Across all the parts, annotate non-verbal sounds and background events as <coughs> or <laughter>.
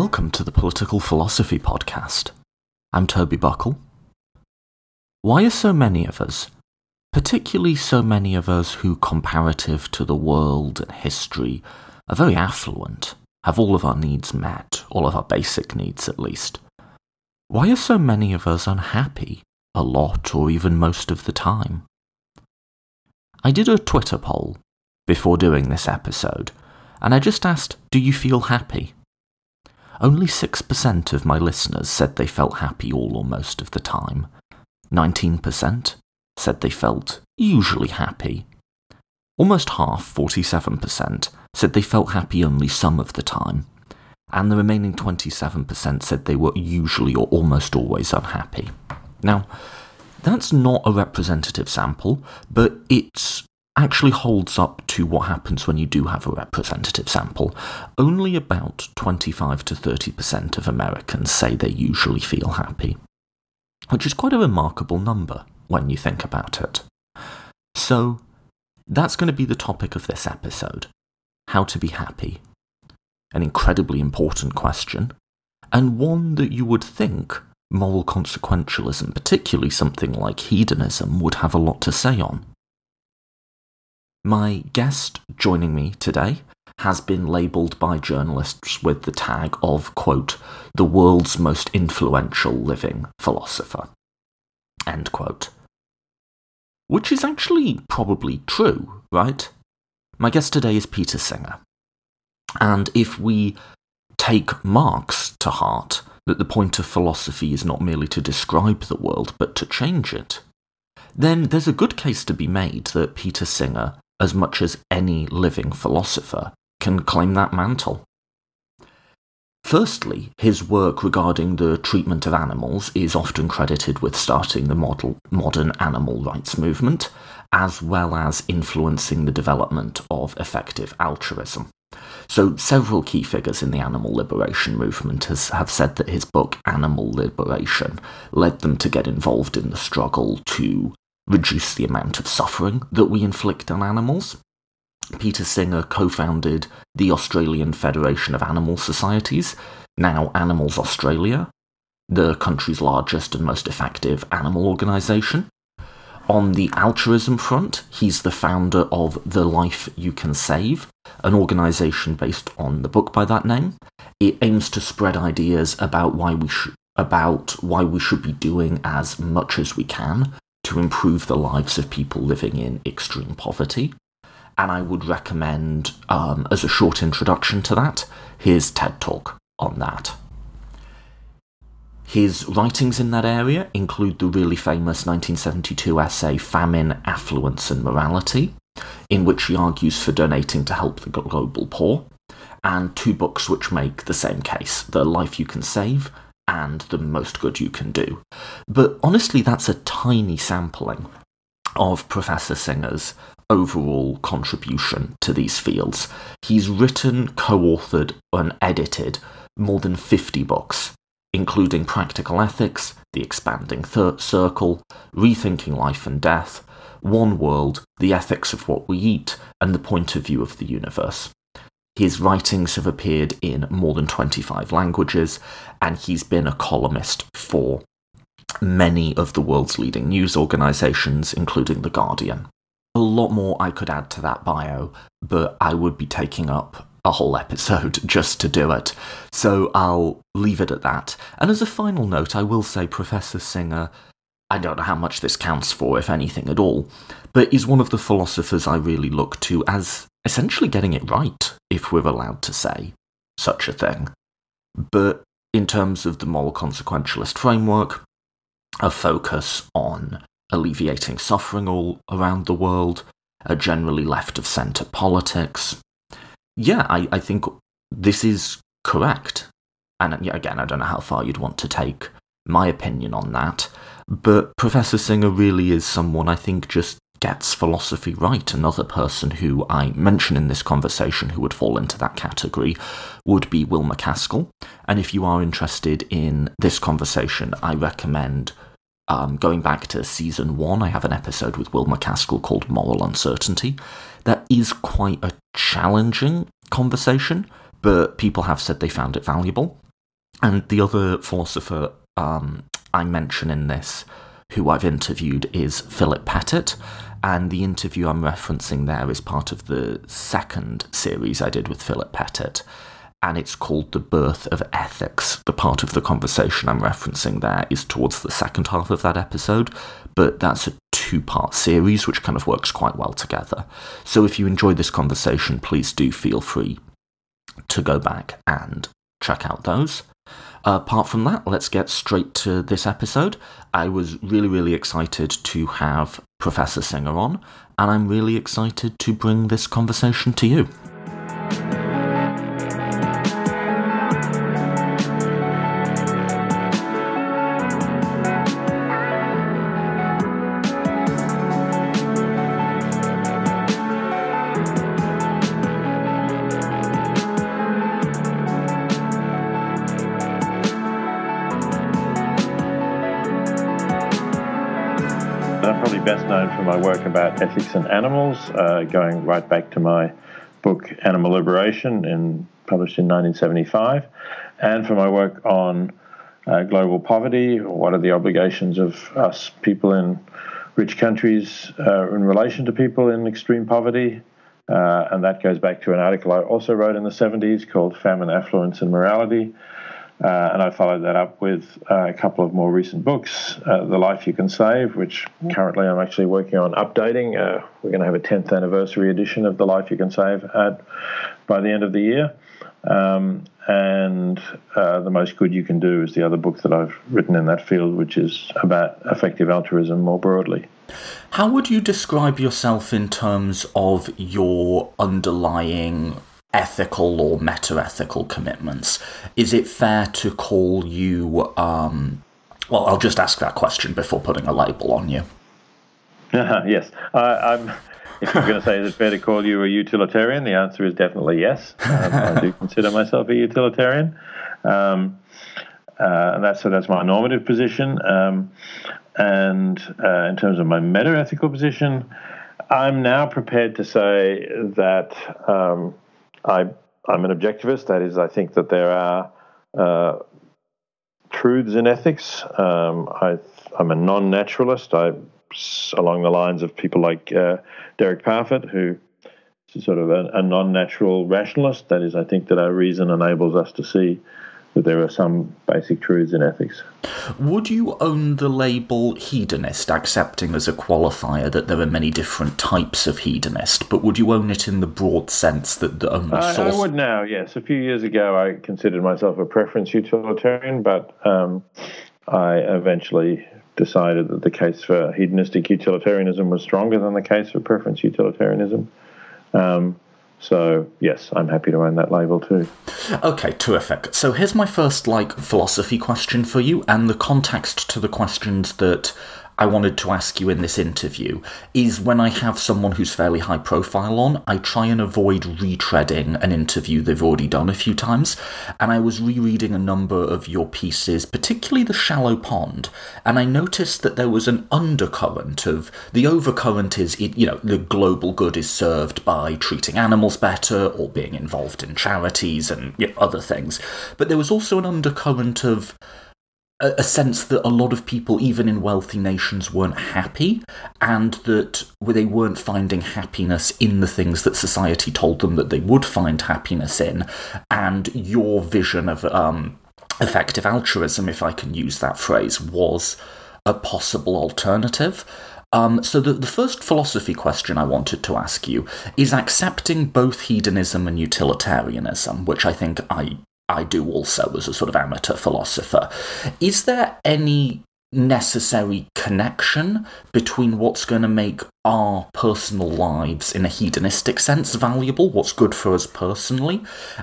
Welcome to the Political Philosophy Podcast. I'm Toby Buckle. Why are so many of us, particularly so many of us who, comparative to the world and history, are very affluent, have all of our needs met, all of our basic needs at least, why are so many of us unhappy a lot or even most of the time? I did a Twitter poll before doing this episode, and I just asked, Do you feel happy? Only 6% of my listeners said they felt happy all or most of the time. 19% said they felt usually happy. Almost half, 47%, said they felt happy only some of the time. And the remaining 27% said they were usually or almost always unhappy. Now, that's not a representative sample, but it actually holds up to what happens when you do have a representative sample. Only about 25 to 30% of Americans say they usually feel happy, which is quite a remarkable number when you think about it. So, that's going to be the topic of this episode how to be happy. An incredibly important question, and one that you would think moral consequentialism, particularly something like hedonism, would have a lot to say on. My guest joining me today has been labelled by journalists with the tag of, quote, the world's most influential living philosopher, end quote. Which is actually probably true, right? My guest today is Peter Singer. And if we take Marx to heart, that the point of philosophy is not merely to describe the world, but to change it, then there's a good case to be made that Peter Singer, as much as any living philosopher, can claim that mantle. Firstly, his work regarding the treatment of animals is often credited with starting the model, modern animal rights movement, as well as influencing the development of effective altruism. So, several key figures in the animal liberation movement has, have said that his book, Animal Liberation, led them to get involved in the struggle to reduce the amount of suffering that we inflict on animals. Peter Singer co founded the Australian Federation of Animal Societies, now Animals Australia, the country's largest and most effective animal organisation. On the altruism front, he's the founder of The Life You Can Save, an organisation based on the book by that name. It aims to spread ideas about why we should about why we should be doing as much as we can to improve the lives of people living in extreme poverty. And I would recommend, um, as a short introduction to that, his TED Talk on that. His writings in that area include the really famous 1972 essay Famine, Affluence and Morality, in which he argues for donating to help the global poor, and two books which make the same case The Life You Can Save and The Most Good You Can Do. But honestly, that's a tiny sampling of Professor Singer's overall contribution to these fields. He's written, co authored, and edited more than 50 books, including Practical Ethics, The Expanding Third Circle, Rethinking Life and Death, One World, The Ethics of What We Eat, and The Point of View of the Universe. His writings have appeared in more than 25 languages, and he's been a columnist for many of the world's leading news organisations, including The Guardian. A lot more I could add to that bio, but I would be taking up a whole episode <laughs> just to do it. So I'll leave it at that. And as a final note, I will say Professor Singer, I don't know how much this counts for, if anything at all, but is one of the philosophers I really look to as essentially getting it right, if we're allowed to say such a thing. But in terms of the moral consequentialist framework, a focus on alleviating suffering all around the world, a generally left of centre politics. Yeah, I, I think this is correct. And again, I don't know how far you'd want to take my opinion on that, but Professor Singer really is someone I think just gets philosophy right. Another person who I mention in this conversation who would fall into that category would be Will MacAskill. And if you are interested in this conversation, I recommend um, going back to season one. I have an episode with Will MacAskill called Moral Uncertainty. That is quite a challenging conversation, but people have said they found it valuable. And the other philosopher um, I mention in this, who I've interviewed, is Philip Pettit. And the interview I'm referencing there is part of the second series I did with Philip Pettit. And it's called The Birth of Ethics. The part of the conversation I'm referencing there is towards the second half of that episode, but that's a two part series which kind of works quite well together. So if you enjoyed this conversation, please do feel free to go back and check out those. Apart from that, let's get straight to this episode. I was really, really excited to have Professor Singer on, and I'm really excited to bring this conversation to you. My work about ethics and animals, uh, going right back to my book Animal Liberation, in, published in 1975, and for my work on uh, global poverty, what are the obligations of us people in rich countries uh, in relation to people in extreme poverty. Uh, and that goes back to an article I also wrote in the 70s called Famine, Affluence, and Morality, uh, and I followed that up with uh, a couple of more recent books, uh, The Life You Can Save, which currently I'm actually working on updating. Uh, we're going to have a 10th anniversary edition of The Life You Can Save at, by the end of the year. Um, and uh, The Most Good You Can Do is the other book that I've written in that field, which is about effective altruism more broadly. How would you describe yourself in terms of your underlying ethical or meta-ethical commitments. Is it fair to call you? Um, well, I'll just ask that question before putting a label on you. Uh, <laughs> yes, I'm. If you're going to say is it fair to call you a utilitarian, the answer is definitely yes. Um, I do <laughs> consider myself a utilitarian, um, uh, and that's so that's my normative position. Um, and uh, in terms of my meta ethical position, I'm now prepared to say that um, I, I'm an objectivist. That is, I think that there are uh, truths in ethics. Um, I, am a non-naturalist. I, along the lines of people like uh, Derek Parfit, who is sort of a, a non-natural rationalist. That is, I think that our reason enables us to see that there are some basic truths in ethics. Would you own the label hedonist, accepting as a qualifier that there are many different types of hedonist, but would you own it in the broad sense that the only I, source? I would now, yes. A few years ago, I considered myself a preference utilitarian, but um, I eventually decided that the case for hedonistic utilitarianism was stronger than the case for preference utilitarianism. Um, so yes, I'm happy to own that label too. Okay, terrific. So here's my first like philosophy question for you, and the context to the questions that I wanted to ask you in this interview is when I have someone who's fairly high profile on, I try and avoid retreading an interview they've already done a few times. And I was rereading a number of your pieces, particularly The Shallow Pond, and I noticed that there was an undercurrent of the overcurrent is, you know, the global good is served by treating animals better or being involved in charities and you know, other things. But there was also an undercurrent of a, sense that a lot of people, even in wealthy nations, weren't happy, and that they weren't finding happiness in the things that society told them that they would find happiness in. And your vision of um, effective altruism, if I can use that phrase, was a possible alternative. Um, so the, the first philosophy question I wanted to ask you is accepting both hedonism and utilitarianism, which I think I I do also as a sort of amateur philosopher. Is there any necessary connection between what's going to make our personal lives in a hedonistic sense valuable, what's good for us personally,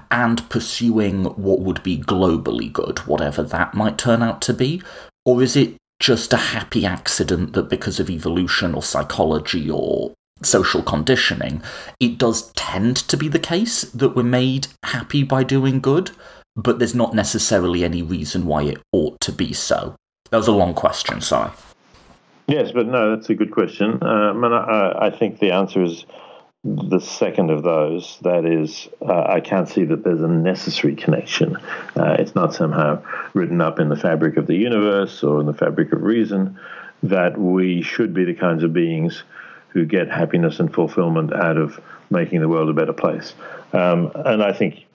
and pursuing what would be globally good, whatever that might turn out to be? Or is it just a happy accident that because of evolution or psychology or social conditioning, it does tend to be the case that we're made happy by doing good, but there's not necessarily any reason why it ought to be so. That was a long question, sorry. Yes, but no, that's a good question. Um, and I, I think the answer is the second of those, that is, uh, I can't see that there's a necessary connection. Uh, it's not somehow written up in the fabric of the universe or in the fabric of reason that we should be the kinds of beings who get happiness and fulfillment out of making the world a better place. Um, and I think,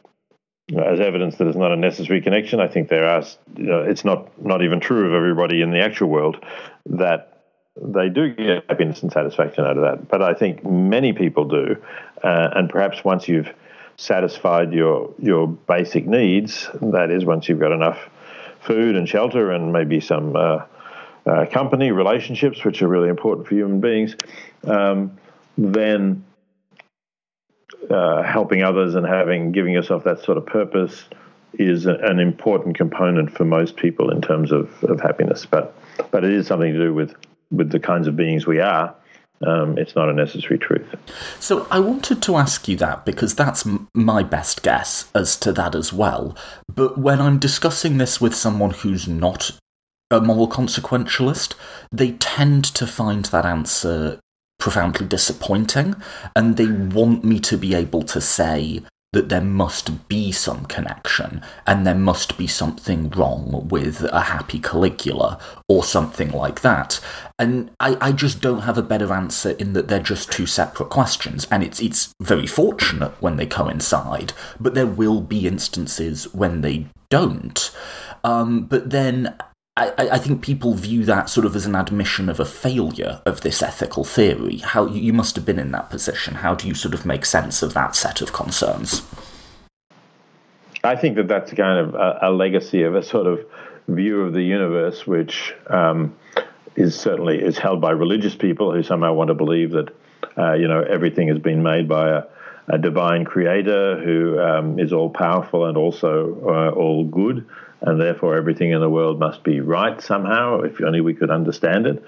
as evidence that it's not a necessary connection, I think there are. You know, it's not not even true of everybody in the actual world that they do get happiness and satisfaction out of that. But I think many people do, uh, and perhaps once you've satisfied your your basic needs, that is, once you've got enough food and shelter and maybe some uh, uh, company relationships, which are really important for human beings, um, then uh, helping others and having giving yourself that sort of purpose is a, an important component for most people in terms of, of happiness. But but it is something to do with with the kinds of beings we are. Um, it's not a necessary truth. So I wanted to ask you that because that's m- my best guess as to that as well. But when I'm discussing this with someone who's not a moral consequentialist, they tend to find that answer profoundly disappointing, and they want me to be able to say that there must be some connection and there must be something wrong with a happy Caligula or something like that. And I, I just don't have a better answer in that they're just two separate questions. And it's it's very fortunate when they coincide, but there will be instances when they don't. Um, but then I, I, think people view that sort of as an admission of a failure of this ethical theory. How you must have been in that position. How do you sort of make sense of that set of concerns? I think that that's kind of a, a legacy of a sort of view of the universe, which um, is certainly is held by religious people who somehow want to believe that uh, you know everything has been made by a, a divine creator who um, is all powerful and also uh, all good and therefore everything in the world must be right somehow, if only we could understand it.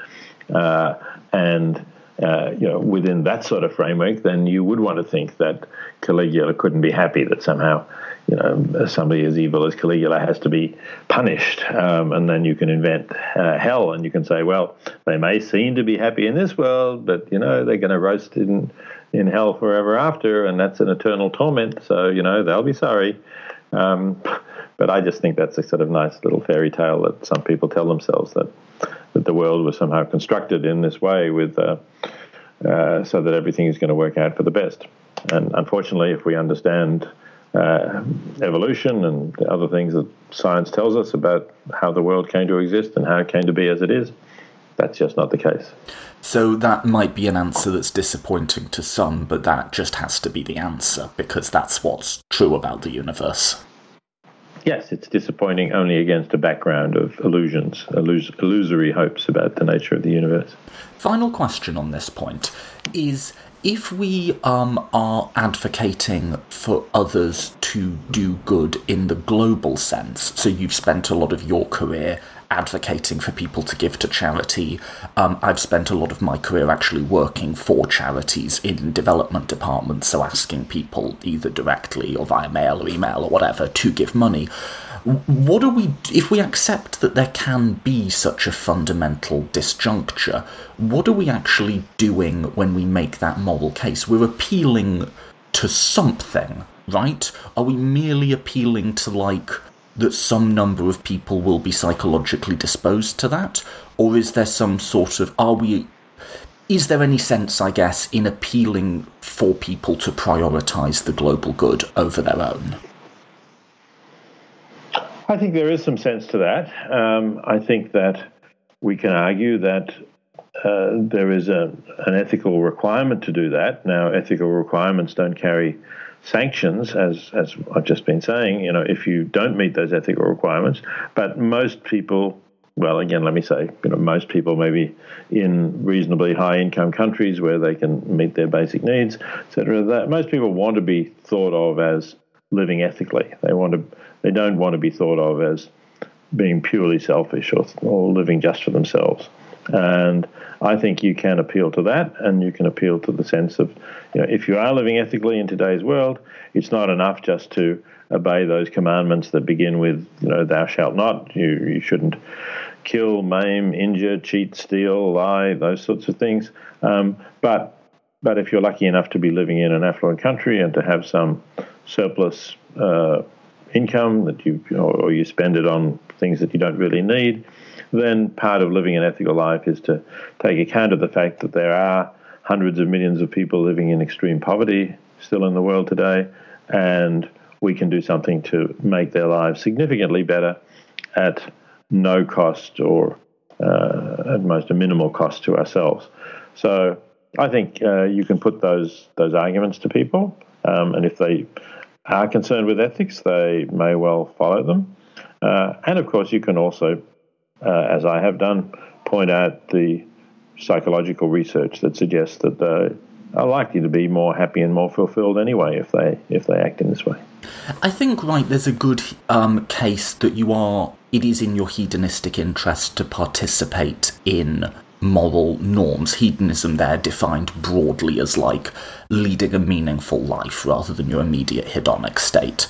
Uh, and uh, you know, within that sort of framework, then you would want to think that Caligula couldn't be happy that somehow, you know, somebody as evil as Caligula has to be punished. Um, and then you can invent uh, hell, and you can say, well, they may seem to be happy in this world, but you know, they're going to roast in in hell forever after, and that's an eternal torment. So you know, they'll be sorry. Um, but I just think that's a sort of nice little fairy tale that some people tell themselves that that the world was somehow constructed in this way with uh, uh, so that everything is going to work out for the best. And unfortunately, if we understand uh, evolution and the other things that science tells us about how the world came to exist and how it came to be as it is, that's just not the case. So that might be an answer that's disappointing to some, but that just has to be the answer because that's what's true about the universe. Yes, it's disappointing only against a background of illusions, illus- illusory hopes about the nature of the universe. Final question on this point is if we um, are advocating for others to do good in the global sense, so you've spent a lot of your career advocating for people to give to charity. Um, I've spent a lot of my career actually working for charities in development departments, so asking people either directly or via mail or email or whatever to give money. What do we, if we accept that there can be such a fundamental disjuncture, what are we actually doing when we make that moral case? We're appealing to something, right? Are we merely appealing to, like, that some number of people will be psychologically disposed to that? Or is there some sort of. Are we. Is there any sense, I guess, in appealing for people to prioritise the global good over their own? I think there is some sense to that. Um, I think that we can argue that uh, there is a, an ethical requirement to do that. Now, ethical requirements don't carry sanctions, as as I've just been saying, you know, if you don't meet those ethical requirements. But most people, well, again, let me say, you know, most people maybe in reasonably high income countries where they can meet their basic needs, etc. That most people want to be thought of as living ethically. They want to, they don't want to be thought of as being purely selfish or, or living just for themselves. And I think you can appeal to that, and you can appeal to the sense of, you know, if you are living ethically in today's world, it's not enough just to obey those commandments that begin with, you know, thou shalt not. You you shouldn't kill, maim, injure, cheat, steal, lie, those sorts of things. Um, but but if you're lucky enough to be living in an affluent country and to have some surplus uh, income that you, or you spend it on things that you don't really need, then part of living an ethical life is to take account of the fact that there are hundreds of millions of people living in extreme poverty still in the world today, and we can do something to make their lives significantly better at no cost or uh, at most a minimal cost to ourselves. So I think uh, you can put those those arguments to people, um, and if they are concerned with ethics, they may well follow them. Uh, and of course, you can also, uh, as I have done, point out the psychological research that suggests that they are likely to be more happy and more fulfilled anyway if they if they act in this way. I think right there's a good um, case that you are. It is in your hedonistic interest to participate in moral norms. Hedonism there defined broadly as like leading a meaningful life rather than your immediate hedonic state.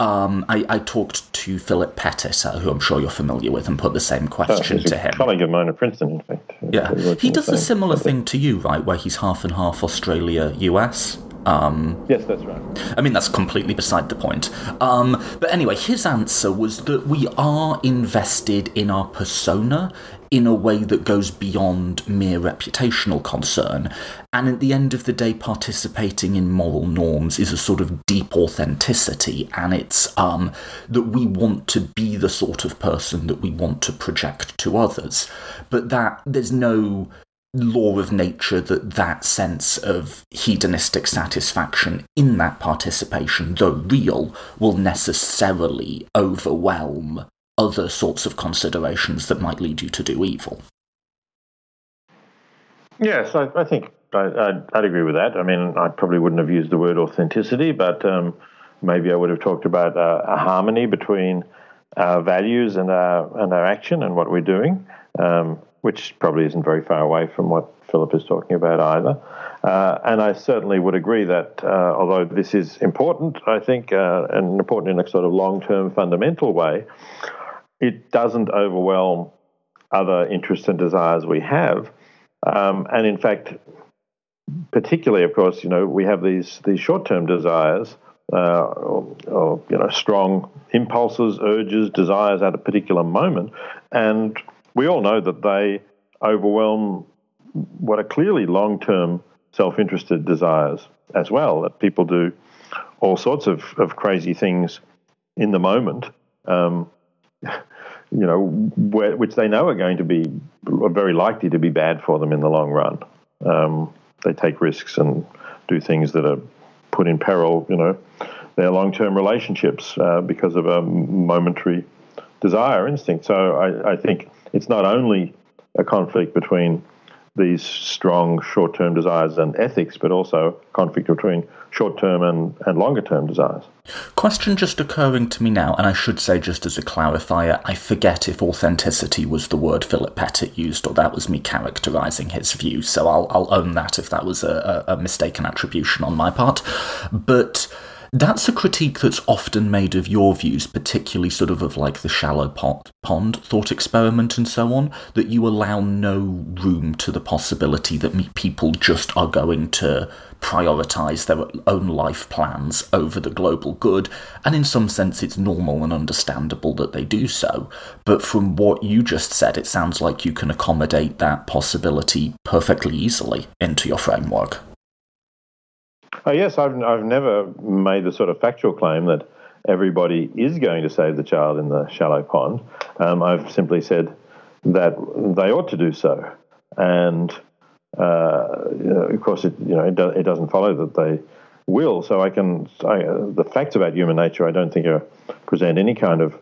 Um, I, I, talked to Philip Pettit, uh, who I'm sure you're familiar with, and put the same question oh, to him. colleague of mine at Princeton, in fact. Yeah, he does a similar thing to you, right, where he's half and half Australia US. Um, yes, that's right. I mean, that's completely beside the point. Um, but anyway, his answer was that we are invested in our persona in a way that goes beyond mere reputational concern. And at the end of the day, participating in moral norms is a sort of deep authenticity, and it's um, that we want to be the sort of person that we want to project to others. But that there's no law of nature that that sense of hedonistic satisfaction in that participation, though real, will necessarily overwhelm other sorts of considerations that might lead you to do evil. Yes, I, I think I, would agree with that. I mean, I probably wouldn't have used the word authenticity, but um, maybe I would have talked about uh, a harmony between our values and our and our action and what we're doing, um, which probably isn't very far away from what Philip is talking about either. Uh, and I certainly would agree that uh, although this is important, I think, uh, and important in a sort of long-term fundamental way, it doesn't overwhelm other interests and desires we have. Um, and in fact, particularly, of course, you know, we have these these short-term desires, uh, or, or, you know, strong impulses, urges, desires at a particular moment, and we all know that they overwhelm what are clearly long-term self-interested desires as well. That people do all sorts of, of crazy things in the moment. Um, you know, where, which they know are going to be are very likely to be bad for them in the long run. Um, they take risks and do things that are put in peril, you know, their long-term relationships uh, because of a momentary desire instinct. So I, I think it's not only a conflict between these strong short term desires and ethics, but also conflict between short term and, and longer term desires. Question just occurring to me now, and I should say, just as a clarifier, I forget if authenticity was the word Philip Pettit used or that was me characterising his view, so I'll, I'll own that if that was a, a mistaken attribution on my part. But that's a critique that's often made of your views, particularly sort of of like the shallow pot, pond thought experiment and so on, that you allow no room to the possibility that people just are going to prioritize their own life plans over the global good, and in some sense it's normal and understandable that they do so. But from what you just said, it sounds like you can accommodate that possibility perfectly easily into your framework. Oh, yes, I've, I've never made the sort of factual claim that everybody is going to save the child in the shallow pond. Um, I've simply said that they ought to do so. And uh, of course, it, you know, it, do, it, doesn't follow that they will. So I can, I, uh, the facts about human nature, I don't think are, present any kind of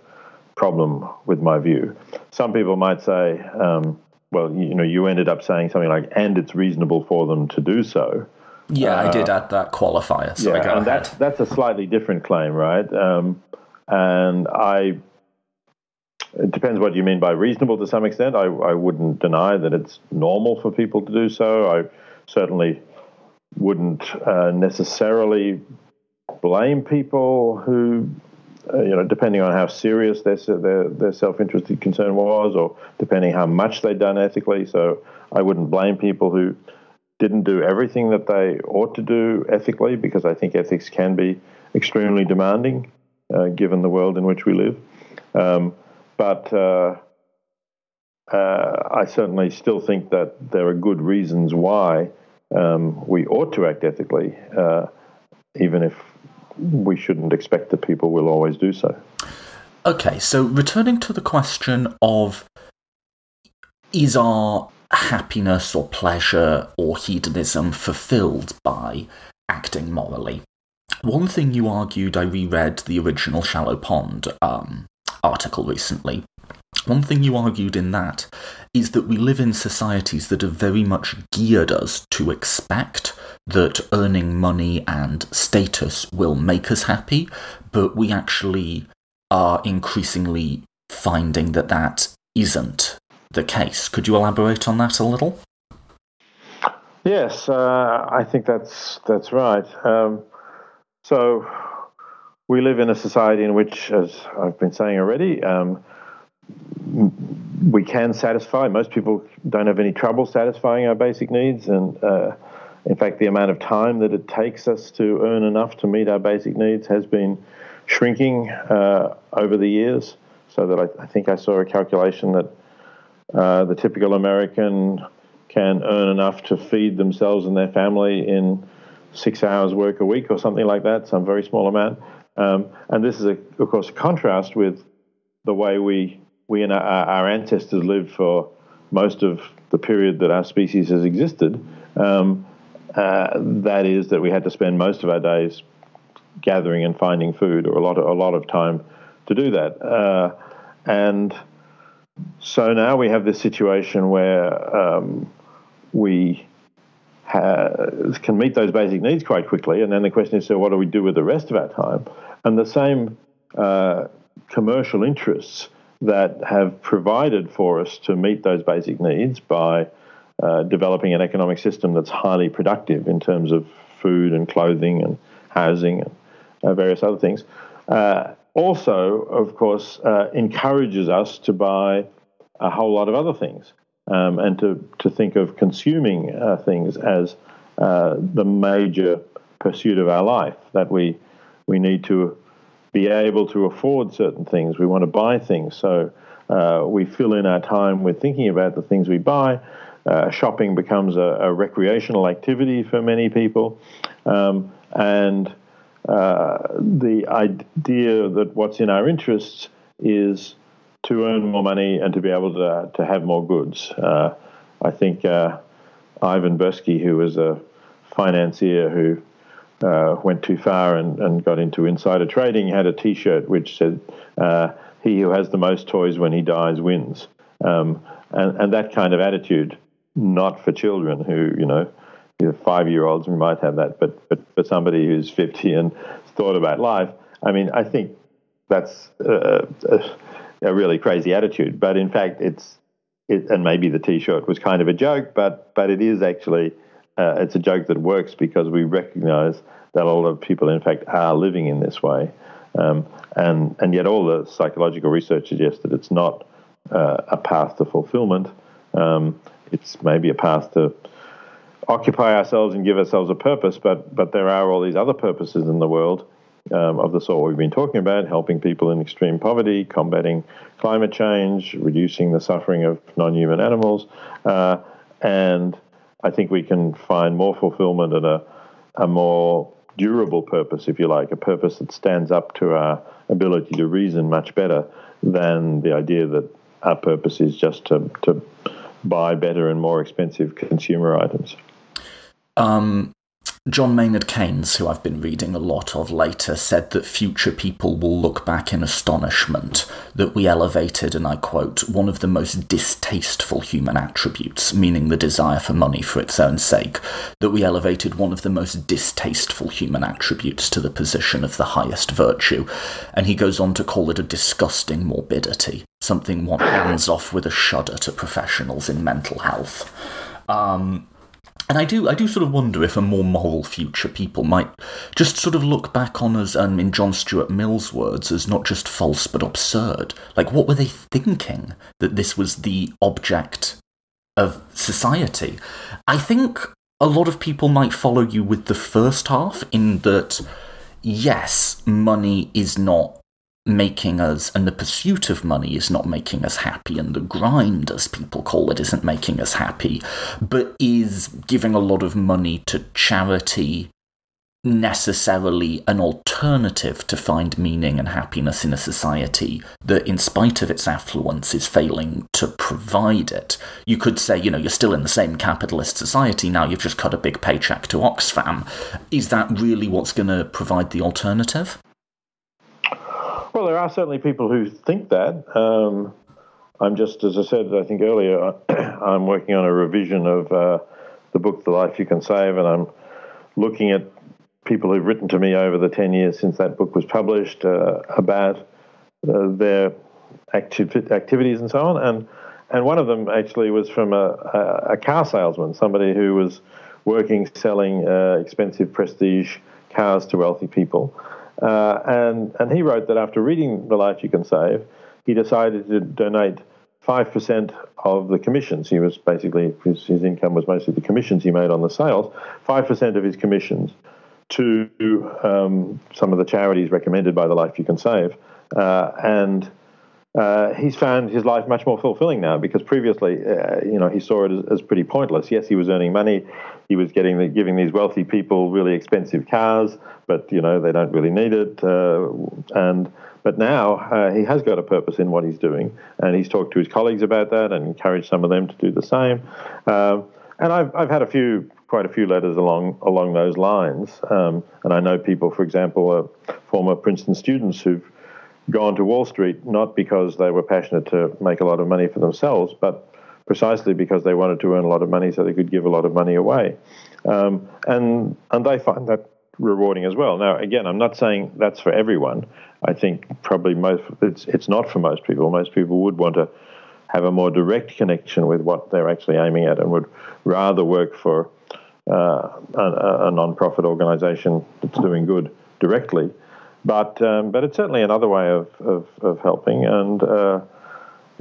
problem with my view. Some people might say, um, well, you know, you ended up saying something like, and it's reasonable for them to do so. Yeah, uh, I did add that qualifier. So yeah, and that's that's a slightly different claim, right? Um, and I, it depends what you mean by reasonable to some extent. I, I wouldn't deny that it's normal for people to do so. I certainly wouldn't uh, necessarily blame people who, uh, you know, depending on how serious their their, their self interested concern was, or depending how much they'd done ethically. So I wouldn't blame people who didn't do everything that they ought to do ethically, because I think ethics can be extremely demanding uh, given the world in which we live. Um, but uh, uh, I certainly still think that there are good reasons why um, we ought to act ethically, uh, even if we shouldn't expect that people will always do so. Okay, so returning to the question of is our happiness or pleasure or hedonism fulfilled by acting morally? One thing you argued, I reread the original Shallow Pond um, article recently. One thing you argued in that is that we live in societies that have very much geared us to expect that earning money and status will make us happy, but we actually are increasingly finding that that isn't the case. Could you elaborate on that a little? Yes, uh, I think that's that's right. Um, so we live in a society in which, as I've been saying already, um, we can satisfy. Most people don't have any trouble satisfying our basic needs, and uh, in fact, the amount of time that it takes us to earn enough to meet our basic needs has been shrinking uh, over the years. So that I, I, think I saw a calculation that uh, the typical American can earn enough to feed themselves and their family in six hours work a week or something like that, some very small amount. Um, and this is, a, of course, a contrast with the way we we and our, our, ancestors lived for most of the period that our species has existed. Um, uh, that is, that we had to spend most of our days gathering and finding food, or a lot of, a lot of time to do that. Uh, and so now we have this situation where um, we can meet those basic needs quite quickly. And then the question is, so what do we do with the rest of our time? And the same uh, commercial interests that have provided for us to meet those basic needs by uh, developing an economic system that's highly productive in terms of food and clothing and housing and uh, various other things. Uh, also, of course, uh, encourages us to buy a whole lot of other things um, and to, to think of consuming uh, things as uh, the major pursuit of our life, that we, we need to be able to afford certain things. We want to buy things. So uh, we fill in our time with thinking about the things we buy. Uh, shopping becomes a, a, recreational activity for many people. Um, and uh, the idea that what's in our interests is to earn more money and to be able to, to have more goods. Uh, I think uh, Ivan Boesky, who was a financier who uh, went too far and, and got into insider trading, had a T-shirt which said, "He who has the most toys when he dies wins," um, and, and that kind of attitude, not for children who you know. Five-year-olds, we might have that, but but for somebody who's fifty and thought about life, I mean, I think that's uh, uh a really crazy attitude. But in fact, it's it, and maybe the T-shirt was kind of a joke, but but it is actually uh, it's a joke that works because we recognise that a lot of people, in fact, are living in this way, um, and and yet all the psychological research suggests that it's not uh, a path to fulfilment. Um, it's maybe a path to occupy ourselves and give ourselves a purpose, but but there are all these other purposes in the world um, of the sort we've been talking about, helping people in extreme poverty, combating climate change, reducing the suffering of non human animals. Uh, and I think we can find more fulfillment and a, a more durable purpose, if you like, a purpose that stands up to our ability to reason much better than the idea that our purpose is just to, to buy better and more expensive consumer items. Um, John Maynard Keynes, who I've been reading a lot of later, said that future people will look back in astonishment that we elevated, and I quote, one of the most distasteful human attributes, meaning the desire for money for its own sake, that we elevated one of the most distasteful human attributes to the position of the highest virtue. And he goes on to call it a disgusting morbidity, something one hands off with a shudder to professionals in mental health. Um, and I do, I do sort of wonder if a more moral future people might just sort of look back on us, um, in John Stuart Mill's words, as not just false but absurd. Like, what were they thinking that this was the object of society? I think a lot of people might follow you with the first half in that, yes, money is not making us, and the pursuit of money is not making us happy, and the grind, as people call it, isn't making us happy, but is giving a lot of money to charity necessarily an alternative to find meaning and happiness in a society that, in spite of its affluence, is failing to provide it. You could say, you know, you're still in the same capitalist society now, you've just cut a big paycheck to Oxfam. Is that really what's going to provide the alternative? Well, there are certainly people who think that. Um, I'm just, as I said, I think earlier, <clears throat> I'm working on a revision of uh, the book, The Life You Can Save, and I'm looking at people who've written to me over the 10 years since that book was published uh, about uh, their acti- activities and so on. And, and one of them actually was from a, a, car salesman, somebody who was working selling uh, expensive prestige cars to wealthy people. Uh, and, and he wrote that after reading The Life You Can Save, he decided to donate 5% of the commissions. He was basically, his, his income was mostly the commissions he made on the sales, 5% of his commissions to um, some of the charities recommended by the Life You Can Save. Uh, and uh, he's found his life much more fulfilling now because previously, uh, you know, he saw it as, as, pretty pointless. Yes, he was earning money, he was getting the, giving these wealthy people really expensive cars, but you know they don't really need it. Uh, and but now uh, he has got a purpose in what he's doing, and he's talked to his colleagues about that and encouraged some of them to do the same. Um, and I've I've had a few quite a few letters along along those lines. Um, and I know people, for example, uh, former Princeton students who've gone to Wall Street not because they were passionate to make a lot of money for themselves, but precisely because they wanted to earn a lot of money so they could give a lot of money away. Um, and and they find that rewarding as well. Now, again, I'm not saying that's for everyone. I think probably most it's it's not for most people. Most people would want to have a more direct connection with what they're actually aiming at and would rather work for uh, a, a non-profit organisation that's doing good directly. But um, but it's certainly another way of, of, of helping, and uh,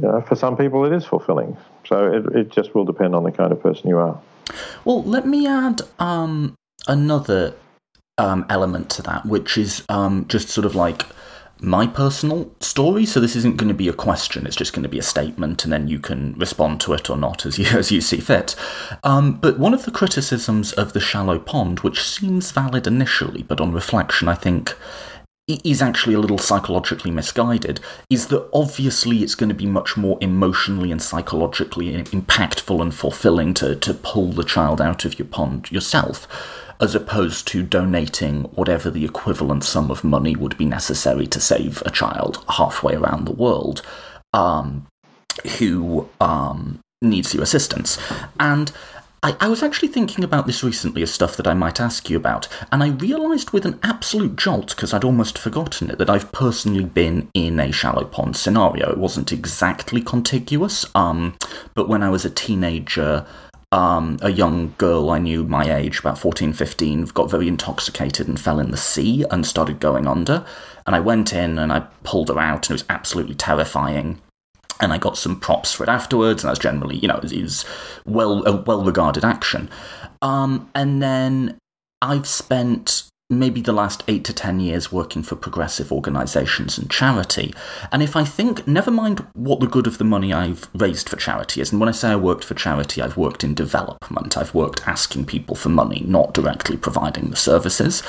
you know, for some people it is fulfilling. So it, it just will depend on the kind of person you are. Well, let me add um, another um, element to that, which is um, just sort of like my personal story. So this isn't going to be a question; it's just going to be a statement, and then you can respond to it or not as you <laughs> as you see fit. Um, but one of the criticisms of the shallow pond, which seems valid initially, but on reflection, I think is actually a little psychologically misguided is that obviously it's going to be much more emotionally and psychologically impactful and fulfilling to, to pull the child out of your pond yourself as opposed to donating whatever the equivalent sum of money would be necessary to save a child halfway around the world um, who um, needs your assistance. And I, I, was actually thinking about this recently as stuff that I might ask you about, and I realised with an absolute jolt, because I'd almost forgotten it, that I've personally been in a shallow pond scenario. It wasn't exactly contiguous, um, but when I was a teenager, um, a young girl I knew my age, about 14, 15, got very intoxicated and fell in the sea and started going under. And I went in and I pulled her out, and it was absolutely terrifying. And I got some props for it afterwards, and that's generally, you know, was well a well regarded action. Um, and then I've spent maybe the last eight to ten years working for progressive organisations and charity. And if I think, never mind what the good of the money I've raised for charity is, and when I say I worked for charity, I've worked in development, I've worked asking people for money, not directly providing the services.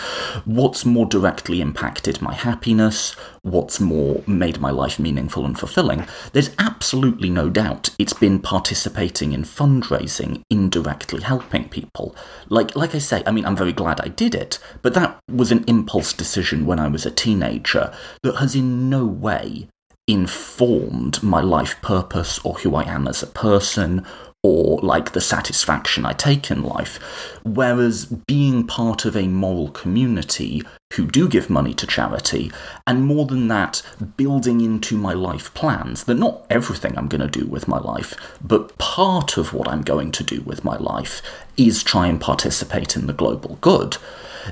What's more directly impacted my happiness? What's more made my life meaningful and fulfilling? There's absolutely no doubt it's been participating in fundraising, indirectly helping people. Like, like I say, I mean, I'm very glad I did it, but that that was an impulse decision when I was a teenager that has in no way informed my life purpose or who I am as a person or like the satisfaction I take in life. Whereas being part of a moral community who do give money to charity, and more than that, building into my life plans that not everything I'm going to do with my life, but part of what I'm going to do with my life is try and participate in the global good.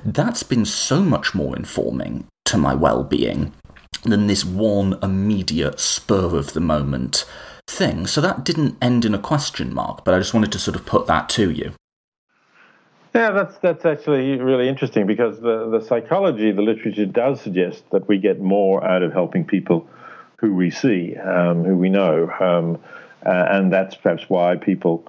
That's been so much more informing to my well being than this one immediate spur of the moment thing. So that didn't end in a question mark, but I just wanted to sort of put that to you. Yeah, that's that's actually really interesting because the, the psychology, the literature does suggest that we get more out of helping people who we see, um, who we know, um, uh, and that's perhaps why people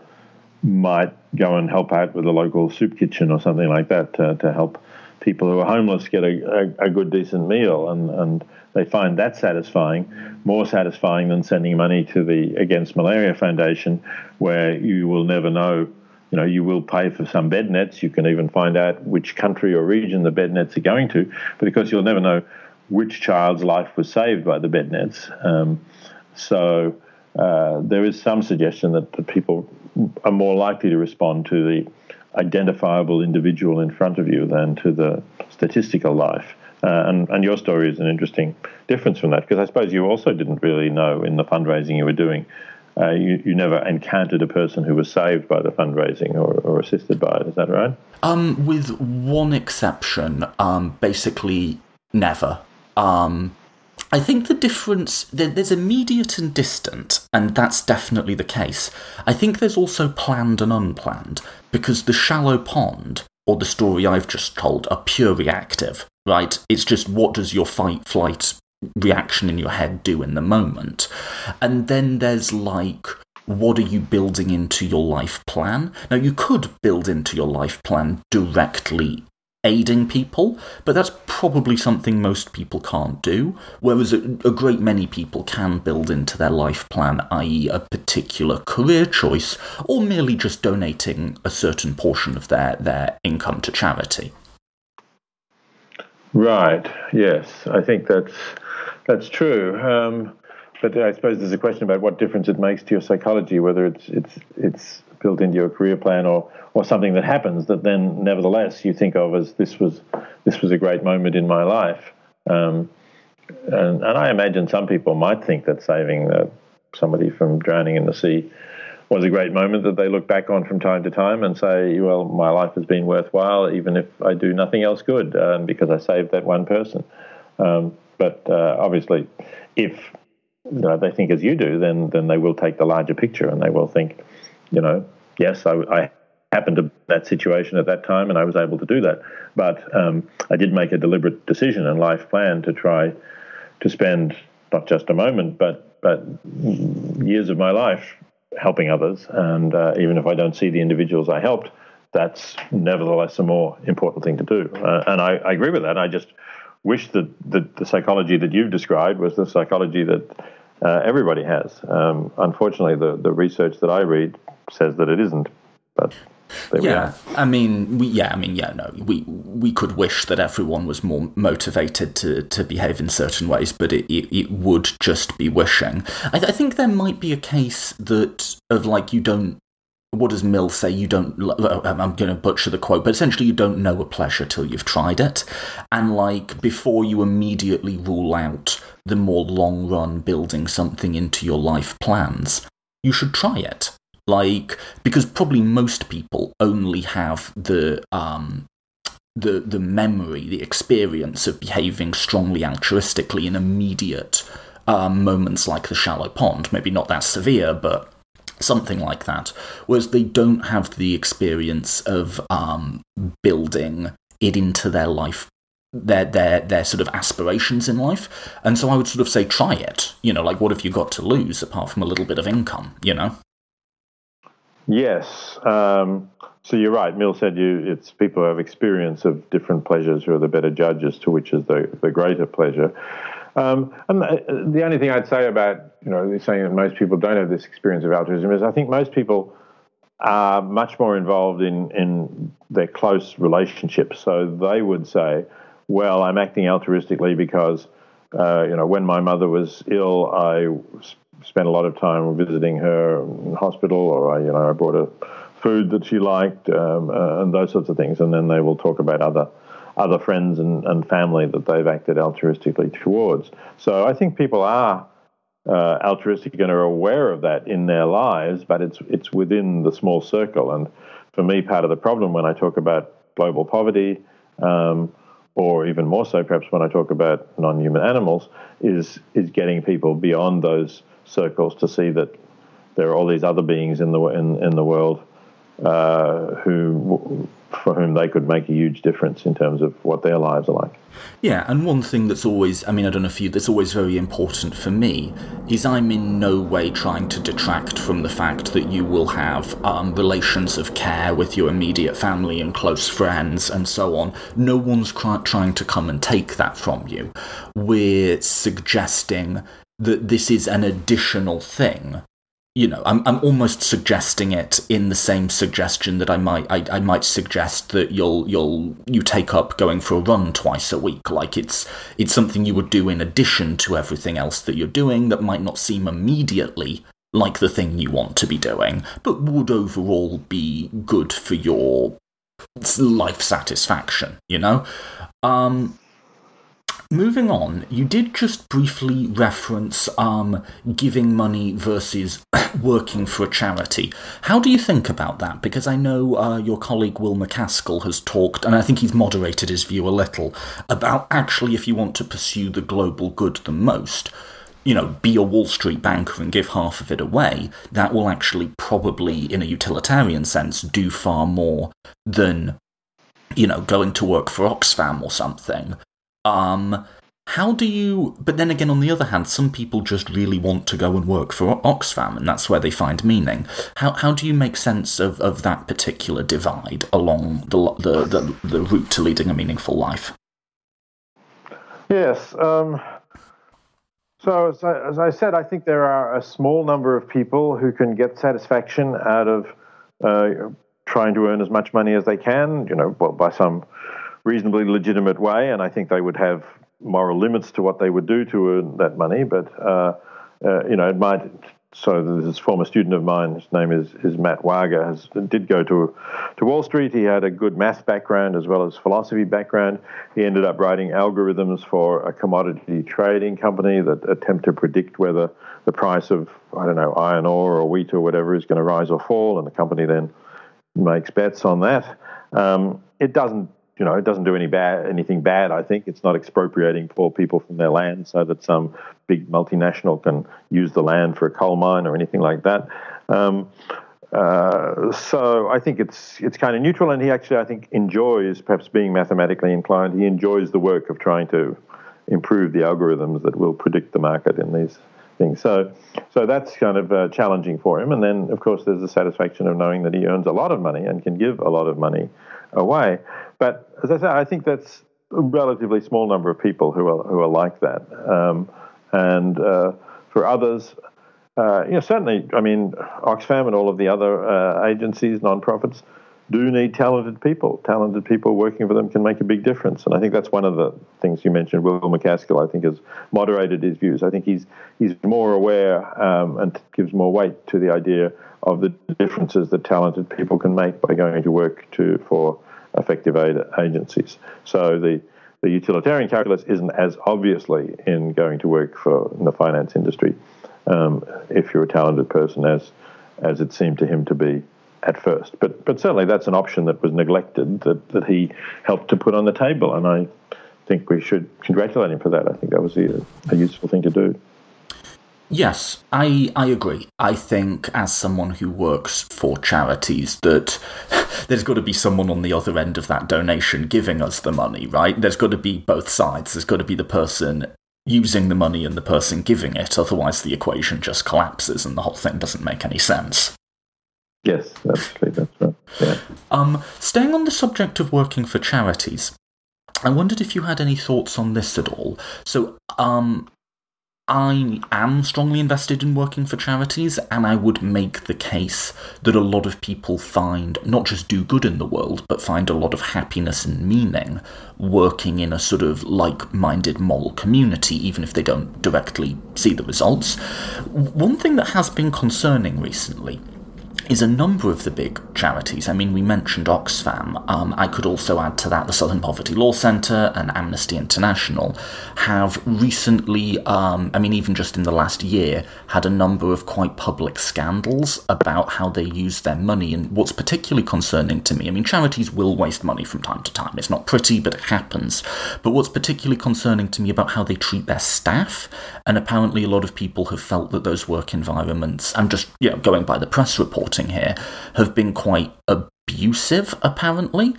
might go and help out with a local soup kitchen or something like that to, to help people who are homeless get a, a, a, good, decent meal, and, and they find that satisfying, more satisfying than sending money to the Against Malaria Foundation, where you will never know. You know, you will pay for some bed nets. You can even find out which country or region the bed nets are going to, but because you'll never know which child's life was saved by the bed nets. Um, so uh, there is some suggestion that the people are more likely to respond to the identifiable individual in front of you than to the statistical life. Uh, and, and your story is an interesting difference from that because I suppose you also didn't really know in the fundraising you were doing. Uh, you, you never encountered a person who was saved by the fundraising or, or assisted by it. Is that right? Um, with one exception, um, basically never. Um, I think the difference there's immediate and distant, and that's definitely the case. I think there's also planned and unplanned because the shallow pond or the story I've just told are pure reactive, right? It's just what does your fight flight reaction in your head do in the moment, and then there's like what are you building into your life plan? Now, you could build into your life plan directly aiding people, but that's probably something most people can't do. Whereas a, a, great many people can build into their life plan, i.e., a particular career choice, or merely just donating a certain portion of their, their income to charity. Right. Yes, I think that's that's true. Um, but I suppose there's a question about what difference it makes to your psychology, whether it's it's it's built into your career plan or or something that happens that then nevertheless you think of as this was this was a great moment in my life. Um, and, and I imagine some people might think that saving uh, somebody from drowning in the sea was a great moment that they look back on from time to time and say, well, my life has been worthwhile even if I do nothing else good um, because I saved that one person. Um, but uh, obviously, if you know, they think as you do, then then they will take the larger picture and they will think, you know, yes, I, I happened to that situation at that time and I was able to do that. But um, I did make a deliberate decision and life plan to try to spend not just a moment, but but years of my life helping others. And uh, even if I don't see the individuals I helped, that's nevertheless a more important thing to do. Uh, and I, I, agree with that. I just wish that the, the psychology that you've described was the psychology that uh, everybody has. Um, unfortunately, the, the research that I read says that it isn't. But yeah, I mean, we, yeah, I mean, yeah, no, we we could wish that everyone was more motivated to, to behave in certain ways, but it, it, it would just be wishing. I, I think there might be a case that of like you don't. What does Mill say? You don't. I'm going to butcher the quote, but essentially, you don't know a pleasure till you've tried it, and like before you immediately rule out the more long run building something into your life plans, you should try it like because probably most people only have the um the the memory, the experience of behaving strongly altruistically in immediate um, moments like the shallow pond. Maybe not that severe, but something like that. Whereas they don't have the experience of um, building it into their life their their their sort of aspirations in life. And so I would sort of say try it. You know, like what have you got to lose apart from a little bit of income, you know? Yes. Um, so you're right. Mill said you it's people who have experience of different pleasures who are the better judges to which is the, the greater pleasure. Um, and the only thing I'd say about you know saying that most people don't have this experience of altruism is I think most people are much more involved in in their close relationships. So they would say, "Well, I'm acting altruistically because." Uh, you know, when my mother was ill, I spent a lot of time visiting her in hospital, or I, you know, I brought her food that she liked, um, uh, and those sorts of things. And then they will talk about other other friends and, and family that they've acted altruistically towards. So I think people are uh, altruistic and are aware of that in their lives, but it's it's within the small circle. And for me, part of the problem when I talk about global poverty. Um, or even more so, perhaps when I talk about non-human animals, is is getting people beyond those circles to see that there are all these other beings in the in, in the world uh, who for whom they could make a huge difference in terms of what their lives are like. Yeah, and one thing that's always, I mean, I don't know if you, that's always very important for me is I'm in no way trying to detract from the fact that you will have um, relations of care with your immediate family and close friends and so on. No one's trying to come and take that from you. We're suggesting that this is an additional thing you know, I'm I'm almost suggesting it in the same suggestion that I might I, I might suggest that you'll you'll you take up going for a run twice a week. Like it's it's something you would do in addition to everything else that you're doing that might not seem immediately like the thing you want to be doing, but would overall be good for your life satisfaction, you know? Um Moving on, you did just briefly reference um, giving money versus <coughs> working for a charity. How do you think about that? Because I know uh, your colleague Will MacAskill has talked, and I think he's moderated his view a little, about actually if you want to pursue the global good the most, you know, be a Wall Street banker and give half of it away, that will actually probably, in a utilitarian sense, do far more than, you know, going to work for Oxfam or something. Um, how do you. But then again, on the other hand, some people just really want to go and work for Oxfam, and that's where they find meaning. How, how do you make sense of, of that particular divide along the, the, the, the route to leading a meaningful life? Yes. Um, so, as I, as I, said, I think there are a small number of people who can get satisfaction out of uh, trying to earn as much money as they can, you know, well, by some reasonably legitimate way, and I think they would have moral limits to what they would do to earn that money. But uh, uh, you know, it might. So this former student of mine, his name is, is Matt Wage, has did go to to Wall Street. He had a good math background as well as philosophy background. He ended up writing algorithms for a commodity trading company that attempt to predict whether the price of I don't know iron ore or wheat or whatever is going to rise or fall, and the company then makes bets on that. Um, it doesn't you know, it doesn't do any bad anything bad. I think it's not expropriating poor people from their land so that some big multinational can use the land for a coal mine or anything like that. Um, uh, so I think it's it's kind of neutral, and he actually I think enjoys perhaps being mathematically inclined. He enjoys the work of trying to improve the algorithms that will predict the market in these things. So so that's kind of uh, challenging for him. And then of course there's the satisfaction of knowing that he earns a lot of money and can give a lot of money away. But as I say, I think that's a relatively small number of people who are who are like that. Um, and uh, for others, uh, you know, certainly, I mean, Oxfam and all of the other uh, agencies, non-profits, do need talented people. Talented people working for them can make a big difference. And I think that's one of the things you mentioned. Will MacAskill, I think, has moderated his views. I think he's he's more aware um, and gives more weight to the idea of the differences that talented people can make by going to work to for effective aid agencies. So the the utilitarian calculus isn't as obviously in going to work for in the finance industry um, if you're a talented person as as it seemed to him to be at first. But but certainly that's an option that was neglected that, that he helped to put on the table, and I think we should congratulate him for that. I think that was a, a useful thing to do. Yes, I, I agree. I think, as someone who works for charities, that <laughs> there's got to be someone on the other end of that donation giving us the money, right? There's got to be both sides. There's got to be the person using the money and the person giving it. Otherwise, the equation just collapses and the whole thing doesn't make any sense. Yes, that's. That's right. Yeah. Um, staying on the subject of working for charities, I wondered if you had any thoughts on this at all. So, um, I am strongly invested in working for charities, and I would make the case that a lot of people find not just do good in the world, but find a lot of happiness and meaning working in a sort of like minded moral community, even if they don't directly see the results. One thing that has been concerning recently is a number of the big charities. I mean, we mentioned Oxfam. Um, I could also add to that the Southern Poverty Law Centre and Amnesty International have recently, um, I mean, even just in the last year, had a number of quite public scandals about how they use their money. And what's particularly concerning to me, I mean, charities will waste money from time to time. It's not pretty, but it happens. But what's particularly concerning to me about how they treat their staff, and apparently a lot of people have felt that those work environments, I'm just, you know, going by the press reporting, here have been quite abusive, apparently.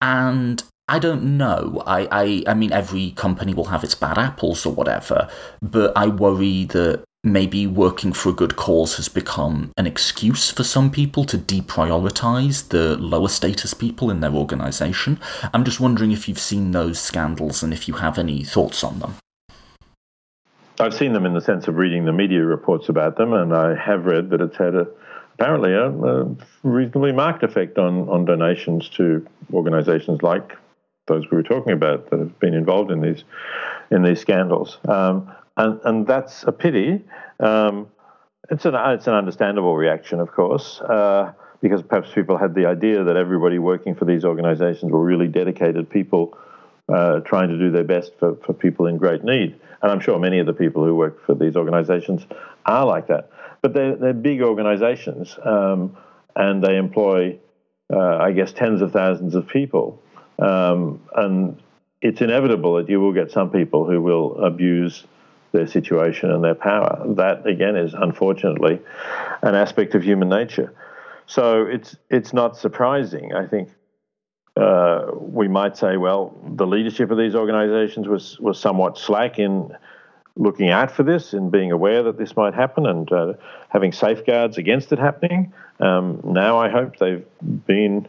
And I don't know. I, I, I mean, every company will have its bad apples or whatever, but I worry that maybe working for a good cause has become an excuse for some people to deprioritize the lower status people in their organization. I'm just wondering if you've seen those scandals and if you have any thoughts on them. I've seen them in the sense of reading the media reports about them, and I have read that it's had a apparently a, a reasonably marked effect on, on donations to organisations like those we were talking about that have been involved in these in these scandals. Um, and and that's a pity. Um, it's an it's an understandable reaction, of course, uh, because perhaps people had the idea that everybody working for these organisations were really dedicated people uh, trying to do their best for, for people in great need. And I'm sure many of the people who work for these organisations are like that. But they're, they're big organisations, um, and they employ, uh, I guess, tens of thousands of people. Um, and it's inevitable that you will get some people who will abuse their situation and their power. That again is unfortunately an aspect of human nature. So it's it's not surprising. I think uh, we might say, well, the leadership of these organisations was was somewhat slack in looking out for this and being aware that this might happen and uh, having safeguards against it happening. Um, now I hope they've been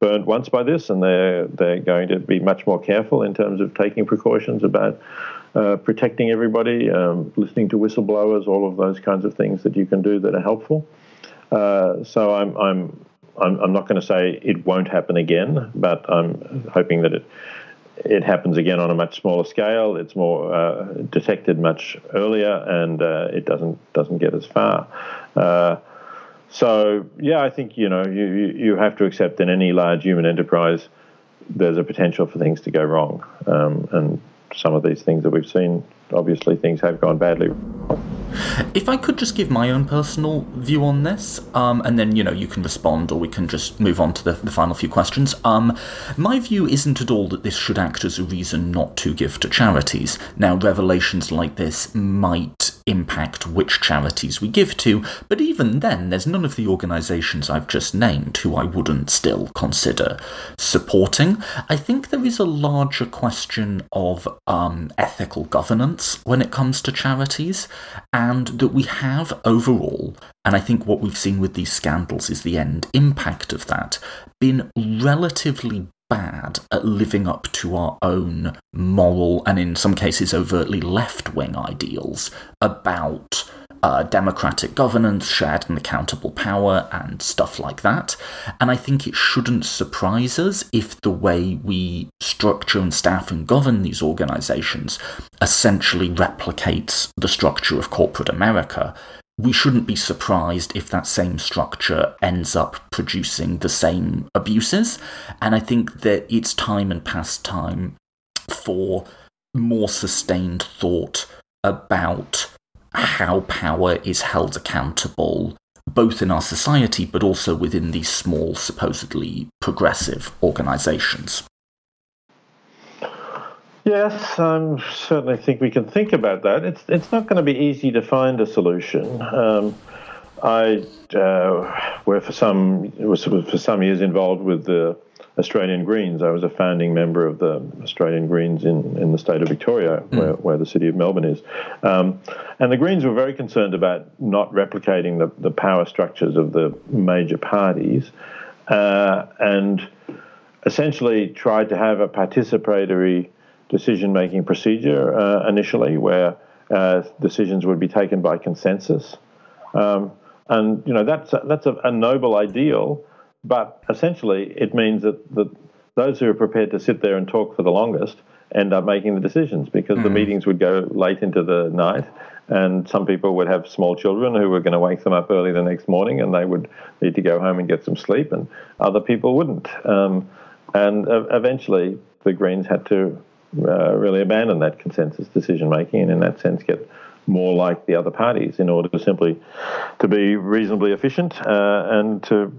burned once by this and they're they're going to be much more careful in terms of taking precautions about uh, protecting everybody, um, listening to whistleblowers, all of those kinds of things that you can do that are helpful. Uh, so I'm, I'm, I'm, I'm not going to say it won't happen again, but I'm hoping that it it happens again on a much smaller scale. It's more uh, detected much earlier, and uh, it doesn't doesn't get as far. Uh, so yeah, I think you know you you have to accept in any large human enterprise there's a potential for things to go wrong, um, and some of these things that we've seen, obviously things have gone badly. If I could just give my own personal view on this, um, and then you know you can respond, or we can just move on to the, the final few questions. Um, my view isn't at all that this should act as a reason not to give to charities. Now, revelations like this might impact which charities we give to, but even then, there's none of the organisations I've just named who I wouldn't still consider supporting. I think there is a larger question of um, ethical governance when it comes to charities and that we have overall, and I think what we've seen with these scandals is the end impact of that, been relatively bad at living up to our own moral and in some cases overtly left wing ideals about uh, democratic governance, shared and accountable power, and stuff like that. And I think it shouldn't surprise us if the way we structure and staff and govern these organizations essentially replicates the structure of corporate America. We shouldn't be surprised if that same structure ends up producing the same abuses. And I think that it's time and past time for more sustained thought about how power is held accountable, both in our society but also within these small, supposedly progressive organizations. Yes, I certainly think we can think about that. It's it's not going to be easy to find a solution. Um, I uh, were for some was for some years involved with the Australian Greens. I was a founding member of the Australian Greens in, in the state of Victoria, mm. where, where the city of Melbourne is. Um, and the Greens were very concerned about not replicating the, the power structures of the major parties uh, and essentially tried to have a participatory decision making procedure uh, initially where uh, decisions would be taken by consensus. Um, and you know that's a, that's a, a noble ideal, but essentially, it means that, that those who are prepared to sit there and talk for the longest end up making the decisions because mm. the meetings would go late into the night and some people would have small children who were going to wake them up early the next morning and they would need to go home and get some sleep and other people wouldn't um, and uh, eventually the greens had to uh, really abandon that consensus decision making and in that sense get more like the other parties in order to simply to be reasonably efficient uh, and to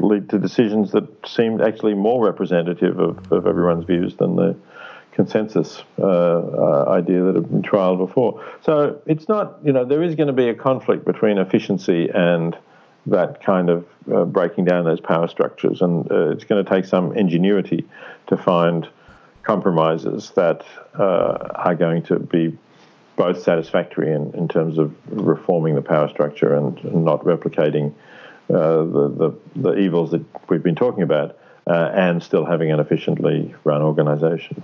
lead to decisions that seemed actually more representative of, of everyone's views than the consensus uh, uh, idea that had been trialed before. So it's not, you know, there is going to be a conflict between efficiency and that kind of uh, breaking down those power structures. And uh, it's going to take some ingenuity to find compromises that uh, are going to be both satisfactory in, in terms of reforming the power structure and, not replicating the, the, the, evils that we've been talking about, uh, and still having an efficiently run organization.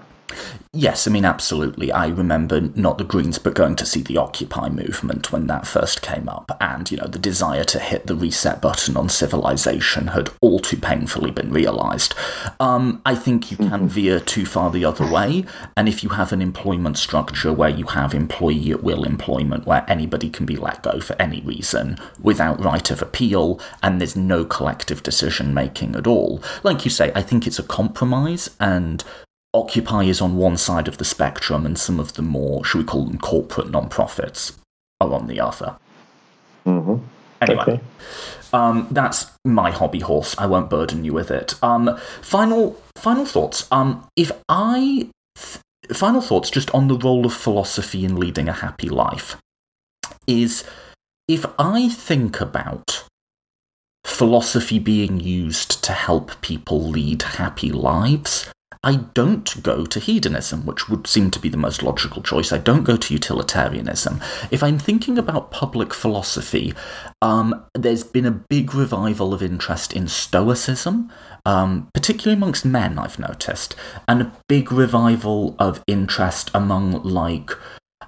Yes, I mean, absolutely. I remember not the Greens, but going to see the Occupy movement when that first came up. And, you know, the desire to hit the reset button on civilization had all too painfully been realised. Um, I think you can mm-hmm. veer too far the other way. And if you have an employment structure where you have employee at will employment, where anybody can be let go for any reason without right of appeal, and there's no collective decision making at all, like you say, I think it's a compromise. And Occupy is on one side of the spectrum, and some of the more, should we call them corporate non-profits, are on the other. Mm-hmm. Anyway, okay. um, that's my hobby horse. I won't burden you with it. Um, final, final thoughts. Um, if I, th- final thoughts just on the role of philosophy in leading a happy life is if I think about philosophy being used to help people lead happy lives, I don't go to hedonism, which would seem to be the most logical choice. I don't go to utilitarianism. If I'm thinking about public philosophy, um, there's been a big revival of interest in Stoicism, um, particularly amongst men, I've noticed, and a big revival of interest among, like,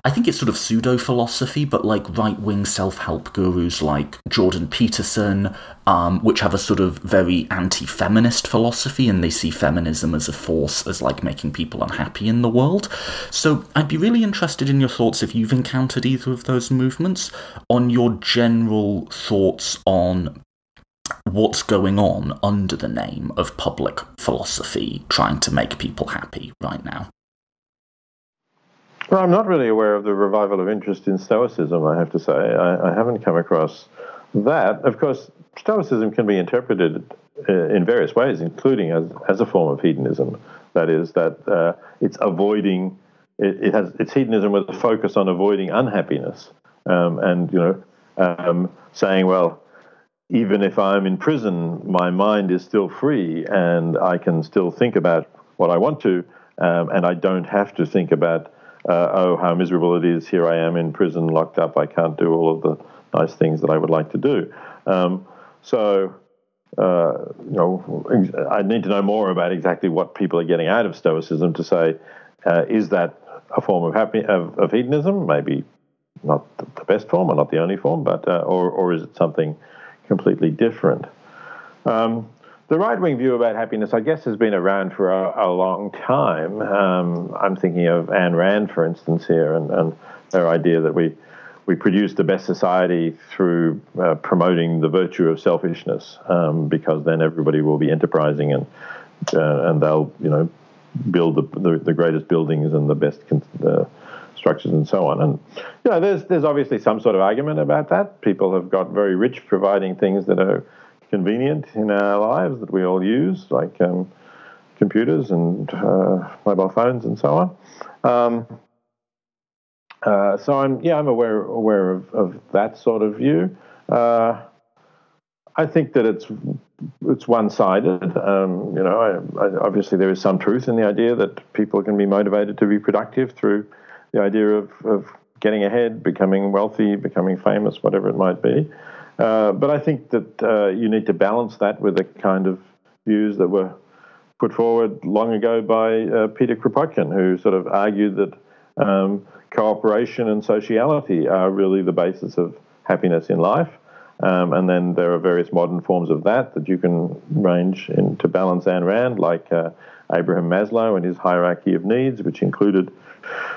I think it's sort of pseudo philosophy, but like right wing self help gurus like Jordan Peterson, um, which have a sort of very anti feminist philosophy and they see feminism as a force as like making people unhappy in the world. So I'd be really interested in your thoughts if you've encountered either of those movements, on your general thoughts on what's going on under the name of public philosophy trying to make people happy right now. Well, I'm not really aware of the revival of interest in Stoicism, I have to say. I, I haven't come across that. Of course, Stoicism can be interpreted uh, in various ways, including as, as a form of hedonism. That is, that uh, it's avoiding, it, it, has it's hedonism with a focus on avoiding unhappiness, um, and you know, um, saying, well, even if I'm in prison, my mind is still free, and I can still think about what I want to, um, and I don't have to think about uh, oh, how miserable it is. Here I am in prison, locked up. I can't do all of the nice things that I would like to do. Um, so, uh, you know, I need to know more about exactly what people are getting out of Stoicism to say, uh, is that a form of, happy, of, of, hedonism? Maybe not the best form or not the only form, but uh, or, or is it something completely different? Um, the right wing view about happiness, I guess, has been around for a, a long time. Um, I'm thinking of Ayn Rand, for instance, here, and, and their idea that we we produce the best society through uh, promoting the virtue of selfishness, um, because then everybody will be enterprising and uh, and they'll you know build the, the, the greatest buildings and the best con- structures and so on. And you know, there's there's obviously some sort of argument about that. People have got very rich providing things that are convenient in our lives that we all use, like um, computers and uh, mobile phones and so on. Um, uh, so I'm yeah I'm aware aware of, of that sort of view. Uh, I think that it's it's one sided. Um, you know, I, I, obviously there is some truth in the idea that people can be motivated to be productive through the idea of, of getting ahead, becoming wealthy, becoming famous, whatever it might be. Uh, but I think that uh, you need to balance that with the kind of views that were put forward long ago by uh, Peter Kropotkin, who sort of argued that um, cooperation and sociality are really the basis of happiness in life. Um, and then there are various modern forms of that that you can range in to balance Ayn Rand, like uh, Abraham Maslow and his hierarchy of needs, which included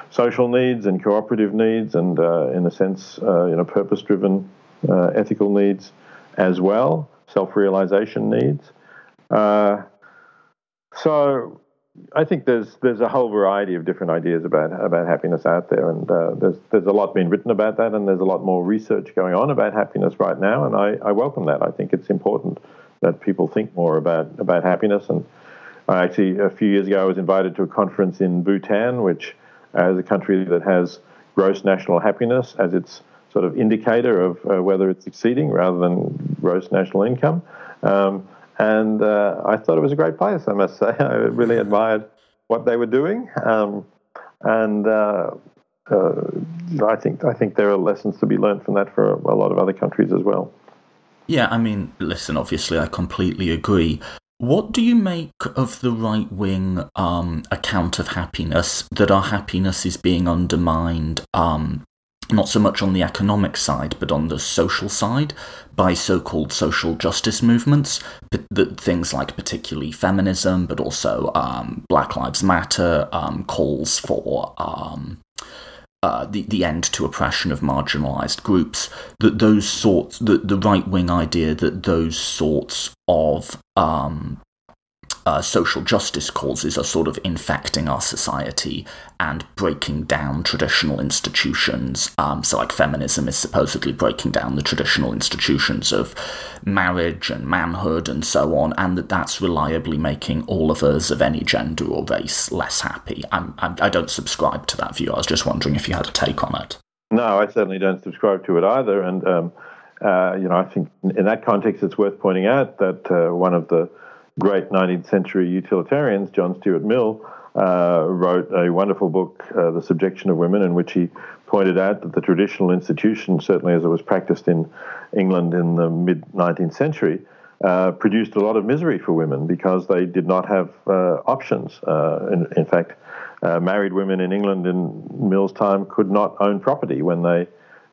social needs and cooperative needs, and uh, in a sense, you know, purpose-driven uh, ethical needs as well, self realization needs. Uh, so I think there's there's a whole variety of different ideas about about happiness out there, and uh, there's there's a lot being written about that, and there's a lot more research going on about happiness right now, and I, I welcome that. I think it's important that people think more about about happiness. And I actually a few years ago I was invited to a conference in Bhutan, which is a country that has gross national happiness as its sort of indicator of uh, whether it's succeeding rather than gross national income. Um, and uh, I thought it was a great place, I must say. <laughs> I really admired what they were doing. Um, and uh, uh, I think I think there are lessons to be learned from that for a lot of other countries as well. Yeah, I mean, listen, obviously, I completely agree. What do you make of the right wing um, account of happiness that our happiness is being undermined um, not so much on the economic side, but on the social side by so called social justice movements, things like particularly feminism, but also um, Black Lives Matter, um, calls for. Um, uh, the the end to oppression of marginalized groups that those sorts the the right wing idea that those sorts of um, uh, social justice causes are sort of infecting our society and breaking down traditional institutions. Um, so, like, feminism is supposedly breaking down the traditional institutions of marriage and manhood and so on, and that that's reliably making all of us of any gender or race less happy. I'm, I'm, I do not subscribe to that view. I was just wondering if you had a take on it. No, I certainly don't subscribe to it either. And, um, uh, you know, I think in that context, it's worth pointing out that uh, one of the great 19th century utilitarians, John Stuart Mill, uh, wrote a wonderful book, uh, The Subjection of Women, in which he pointed out that the traditional institution, certainly as it was practiced in England in the mid 19th century, uh, produced a lot of misery for women because they did not have uh, options. Uh, in, in, fact, uh, married women in England in Mill's time could not own property when they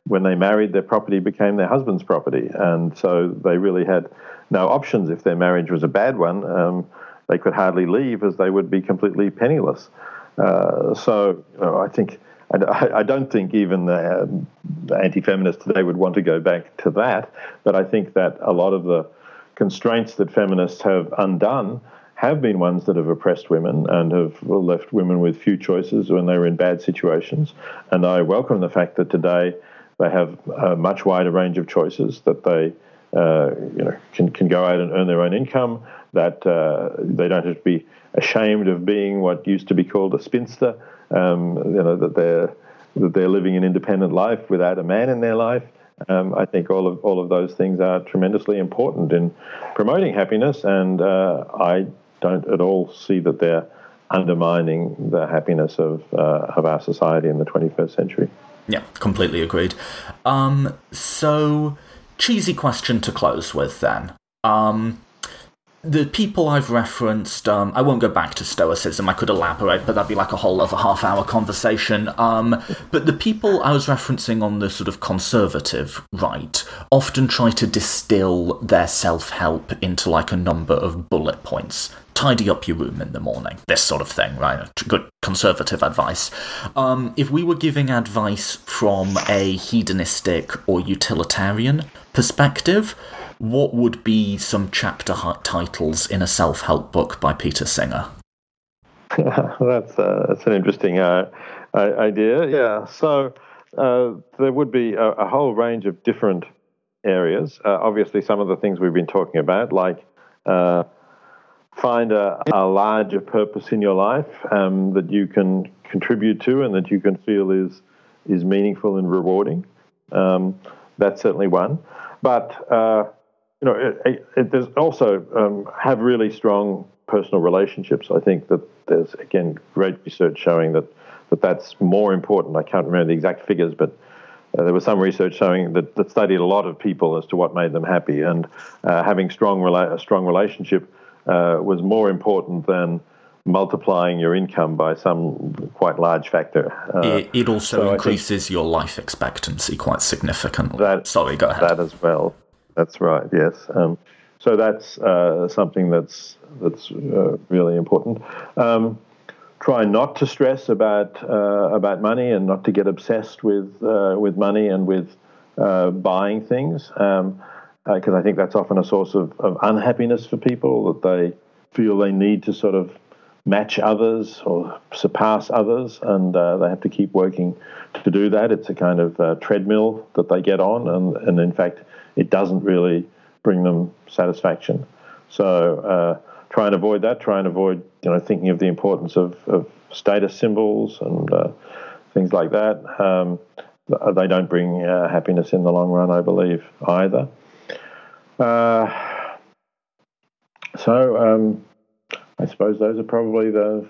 when they married, their property became their husband's property, and so they really had no options if their marriage was a bad one. Um, they could hardly leave as they would be completely penniless. Uh, so you know, I think I, <laughs> I, don't think even the, the anti-feminists today would want to go back to that. But I think that a lot of the constraints that feminists have undone have been ones that have oppressed women and have left women with few choices when they were in bad situations. And I welcome the fact that today they have a much wider range of choices that they uh, you know, can, can go out and earn their own income, that uh, they don't have to be ashamed of being what used to be called a spinster, um, you know, that they're, that they're living an independent life without a man in their life. Um, I think all of all of those things are tremendously important in promoting happiness, and uh, I don't at all see that they're undermining the happiness of uh, of our society in the 21st century. Yeah, completely agreed. Um, so cheesy question to close with then. Um, the people I've referenced, um, I won't go back to Stoicism, I could elaborate, but that'd be like a whole other half hour conversation. Um, but the people I was referencing on the sort of conservative right often try to distill their self help into like a number of bullet points. Tidy up your room in the morning, this sort of thing, right? Good conservative advice. Um, if we were giving advice from a hedonistic or utilitarian perspective, what would be some chapter titles in a self help book by Peter Singer? <laughs> that's uh, that's an interesting uh, idea. Yeah, so uh, there would be a, a, whole range of different areas. Uh, obviously, some of the things we've been talking about, like uh, find a, a, larger purpose in your life um, that you can contribute to and that you can feel is is meaningful and rewarding. Um, that's certainly one. But uh, you know, it, it, there's also um, have really strong personal relationships. I think that there's again great research showing that that that's more important. I can't remember the exact figures, but uh, there was some research showing that, that studied a lot of people as to what made them happy, and uh, having strong rela- a strong relationship uh, was more important than multiplying your income by some quite large factor. Uh, it, it, also so increases your life expectancy quite significantly. That, Sorry, go ahead. That as well. That's right. Yes. Um, so that's uh, something that's that's uh, really important. Um, try not to stress about uh, about money and not to get obsessed with uh, with money and with uh, buying things, because um, I think that's often a source of, of unhappiness for people that they feel they need to sort of match others or surpass others, and uh, they have to keep working to do that. It's a kind of uh, treadmill that they get on, and, and in fact, it doesn't really bring them satisfaction. So uh, try and avoid that. Try and avoid you know thinking of the importance of, of status symbols and uh, things like that. Um, they don't bring uh, happiness in the long run, I believe, either. Uh, so um, I suppose those are probably the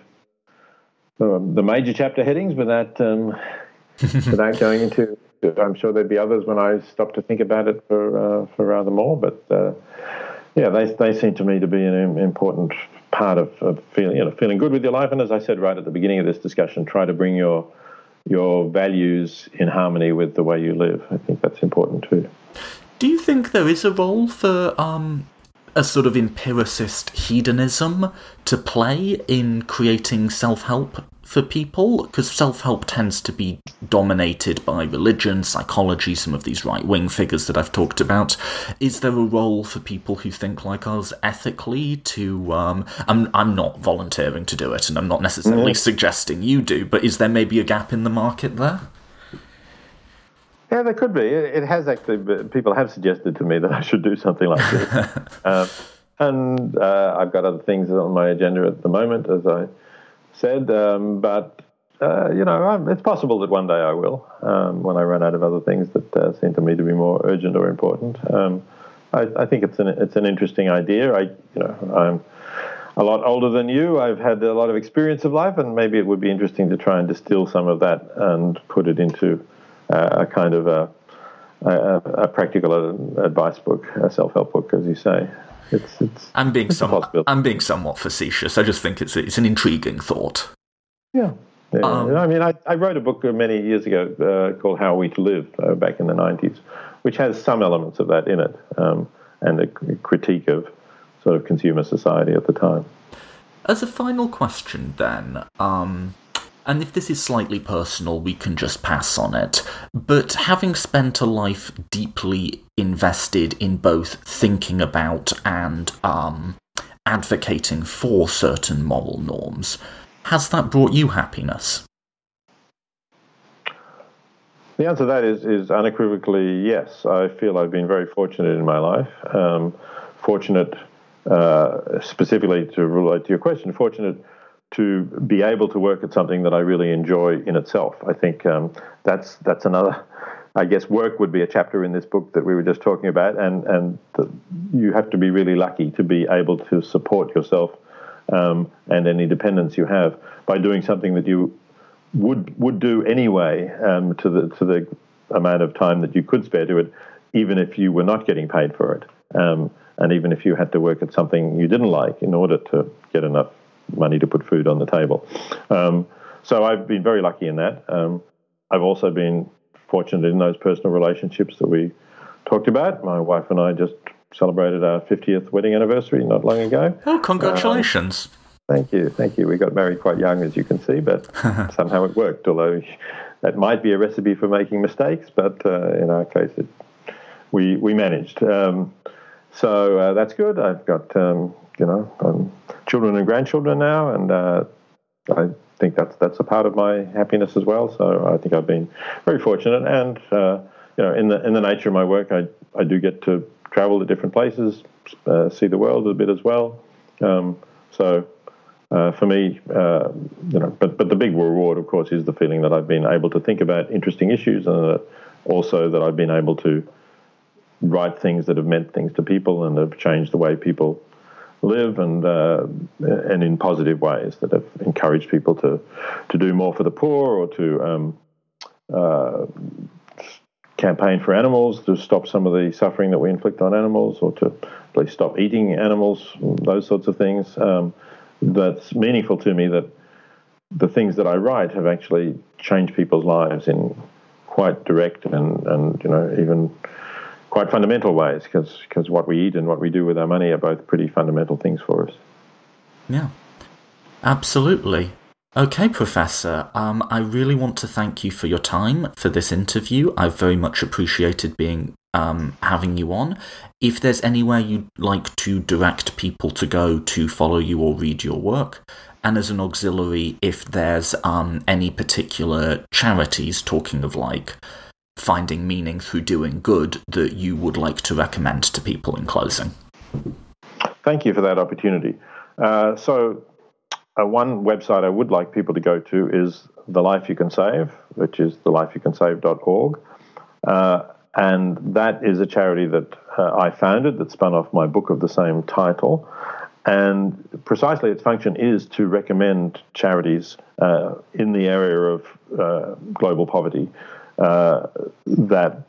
the, the major chapter headings, without um, <laughs> without going into. I'm sure there'd be others when I stop to think about it for uh, for rather more, but uh, yeah, they they seem to me to be an important part of, of feeling you know feeling good with your life. And as I said right at the beginning of this discussion, try to bring your your values in harmony with the way you live. I think that's important too. Do you think there is a role for um, a sort of empiricist hedonism to play in creating self help for people? Because self help tends to be dominated by religion, psychology, some of these right wing figures that I've talked about. Is there a role for people who think like us ethically to. Um, I'm, I'm not volunteering to do it, and I'm not necessarily mm-hmm. suggesting you do, but is there maybe a gap in the market there? Yeah, there could be. It has actually. People have suggested to me that I should do something like this, uh, <laughs> and uh, I've got other things on my agenda at the moment, as I said. Um, but uh, you know, it's possible that one day I will, um, when I run out of other things that uh, seem to me to be more urgent or important. Um, I, I, think it's an it's an interesting idea. I you know I'm a lot older than you. I've had a lot of experience of life, and maybe it would be interesting to try and distill some of that and put it into a kind of a, a, a practical advice book, a self help book, as you say. It's, it's, I'm being somewhat I'm being somewhat facetious. I just think it's it's an intriguing thought. Yeah. yeah. Um, I mean, I, I wrote a book many years ago uh, called How We to Live uh, back in the 90s, which has some elements of that in it um, and a critique of sort of consumer society at the time. As a final question, then, um, and if this is slightly personal, we can just pass on it. But having spent a life deeply invested in both thinking about and um, advocating for certain moral norms, has that brought you happiness? The answer to that is, is unequivocally yes. I feel I've been very fortunate in my life. Um, fortunate, uh, specifically to relate to your question, fortunate to be able to work at something that I really enjoy in itself. I think um, that's that's another. I guess work would be a chapter in this book that we were just talking about, and and the, you have to be really lucky to be able to support yourself um, and any dependence you have by doing something that you would would do anyway um, to the to the amount of time that you could spare to it, even if you were not getting paid for it, um, and even if you had to work at something you didn't like in order to get enough money to put food on the table. Um, so I've been very lucky in that. Um, I've also been fortunate in those personal relationships that we talked about. My wife and I just celebrated our 50th wedding anniversary not long ago. Oh, congratulations. Um, thank you. Thank you. We got married quite young, as you can see, but <laughs> somehow it worked, although that might be a recipe for making mistakes, but uh, in our case, it, we, we managed. Um, so uh, that's good. I've got, um, you know, um, children and grandchildren now, and uh, I think that's that's a part of my happiness as well. So I think I've been very fortunate, and uh, you know, in the in the nature of my work, I I do get to travel to different places, uh, see the world a bit as well. Um, so. Uh, for me, uh, you know, but but the big reward, of course, is the feeling that I've been able to think about interesting issues, and also that I've been able to write things that have meant things to people and have changed the way people live and uh, and in positive ways that have encouraged people to to do more for the poor or to um, uh, campaign for animals to stop some of the suffering that we inflict on animals or to at least stop eating animals those sorts of things. Um, that's meaningful to me that the things that I write have actually changed people's lives in quite direct and, and you know even quite fundamental ways because what we eat and what we do with our money are both pretty fundamental things for us. Yeah, absolutely. Okay, Professor, um, I really want to thank you for your time for this interview. I've very much appreciated being um, having you on. If there's anywhere you'd like to direct people to go to follow you or read your work, and as an auxiliary, if there's um, any particular charities, talking of like finding meaning through doing good that you would like to recommend to people in closing? Thank you for that opportunity. Uh, so, uh, one website I would like people to go to is The Life You Can Save, which is thelifeyoucansave.org. Uh, and that is a charity that uh, I founded that spun off my book of the same title. And precisely its function is to recommend charities uh, in the area of uh, global poverty uh, that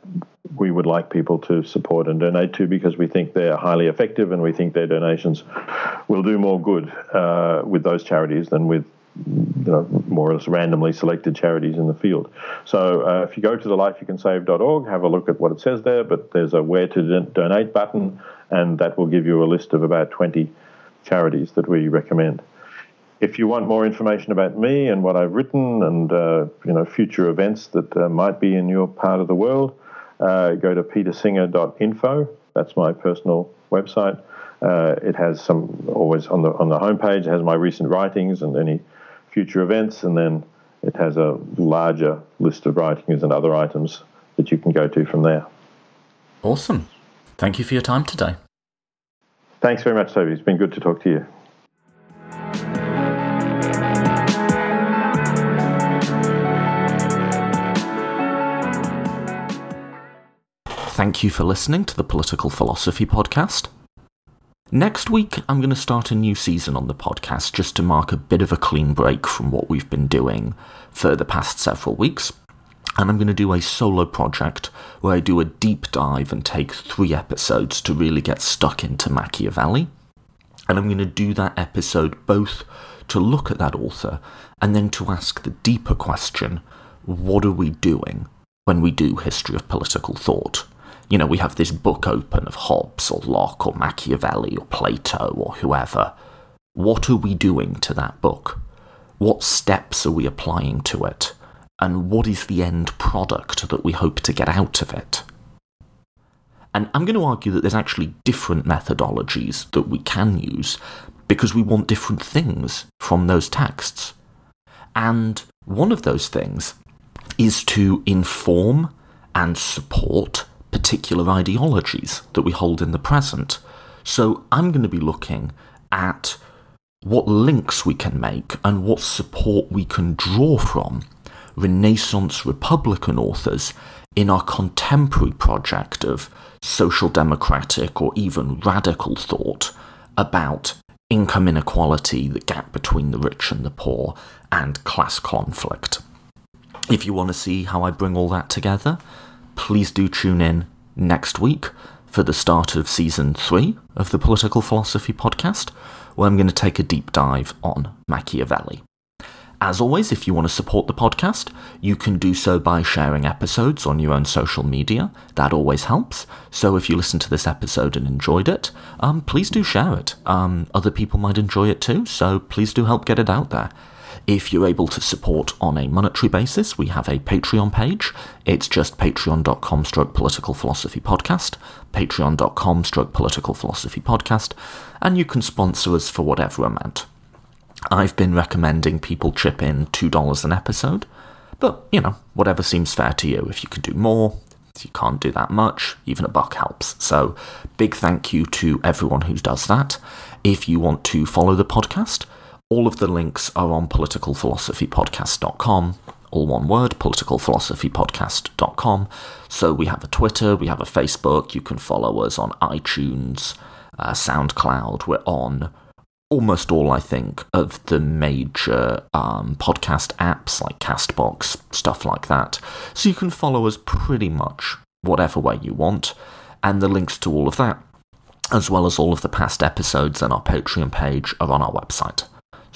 we would like people to support and donate to because we think they're highly effective and we think their donations will do more good uh, with those charities than with you know, more or less randomly selected charities in the field. So uh, if you go to the lifeyoucansave.org, have a look at what it says there, but there's a where to donate button, and that will give you a list of about 20 charities that we recommend. If you want more information about me and what I've written and uh, you know future events that uh, might be in your part of the world, uh, go to petersinger.info. That's my personal website. Uh, it has some always on the on the homepage. It has my recent writings and any future events, and then it has a larger list of writings and other items that you can go to from there. Awesome. Thank you for your time today. Thanks very much, Toby. It's been good to talk to you. Thank you for listening to the Political Philosophy Podcast. Next week, I'm going to start a new season on the podcast just to mark a bit of a clean break from what we've been doing for the past several weeks. And I'm going to do a solo project where I do a deep dive and take three episodes to really get stuck into Machiavelli. And I'm going to do that episode both to look at that author and then to ask the deeper question what are we doing when we do history of political thought? You know, we have this book open of Hobbes or Locke or Machiavelli or Plato or whoever. What are we doing to that book? What steps are we applying to it? And what is the end product that we hope to get out of it? And I'm going to argue that there's actually different methodologies that we can use because we want different things from those texts. And one of those things is to inform and support particular ideologies that we hold in the present. So I'm going to be looking at what links we can make and what support we can draw from Renaissance Republican authors in our contemporary project of social democratic or even radical thought about income inequality, the gap between the rich and the poor, and class conflict. If you want to see how I bring all that together, please do tune in next week for the start of season three of the Political Philosophy podcast, where I'm going to take a deep dive on Machiavelli. As always, if you want to support the podcast, you can do so by sharing episodes on your own social media. That always helps. So if you listen to this episode and enjoyed it, um, please do share it. Um, other people might enjoy it too, so please do help get it out there. If you're able to support on a monetary basis, we have a Patreon page. It's just patreon.com stroke political philosophy podcast, patreon.com stroke political philosophy podcast, and you can sponsor us for whatever amount. I've been recommending people chip in $2 an episode, but, you know, whatever seems fair to you. If you can do more, if you can't do that much, even a buck helps. So, big thank you to everyone who does that. If you want to follow the podcast, all of the links are on politicalphilosophypodcast.com. All one word, politicalphilosophypodcast.com. So we have a Twitter, we have a Facebook, you can follow us on iTunes, uh, SoundCloud. We're on almost all, I think, of the major um, podcast apps like Castbox, stuff like that. So you can follow us pretty much whatever way you want. And the links to all of that, as well as all of the past episodes and our Patreon page, are on our website.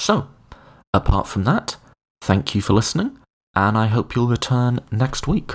So, apart from that, thank you for listening, and I hope you'll return next week.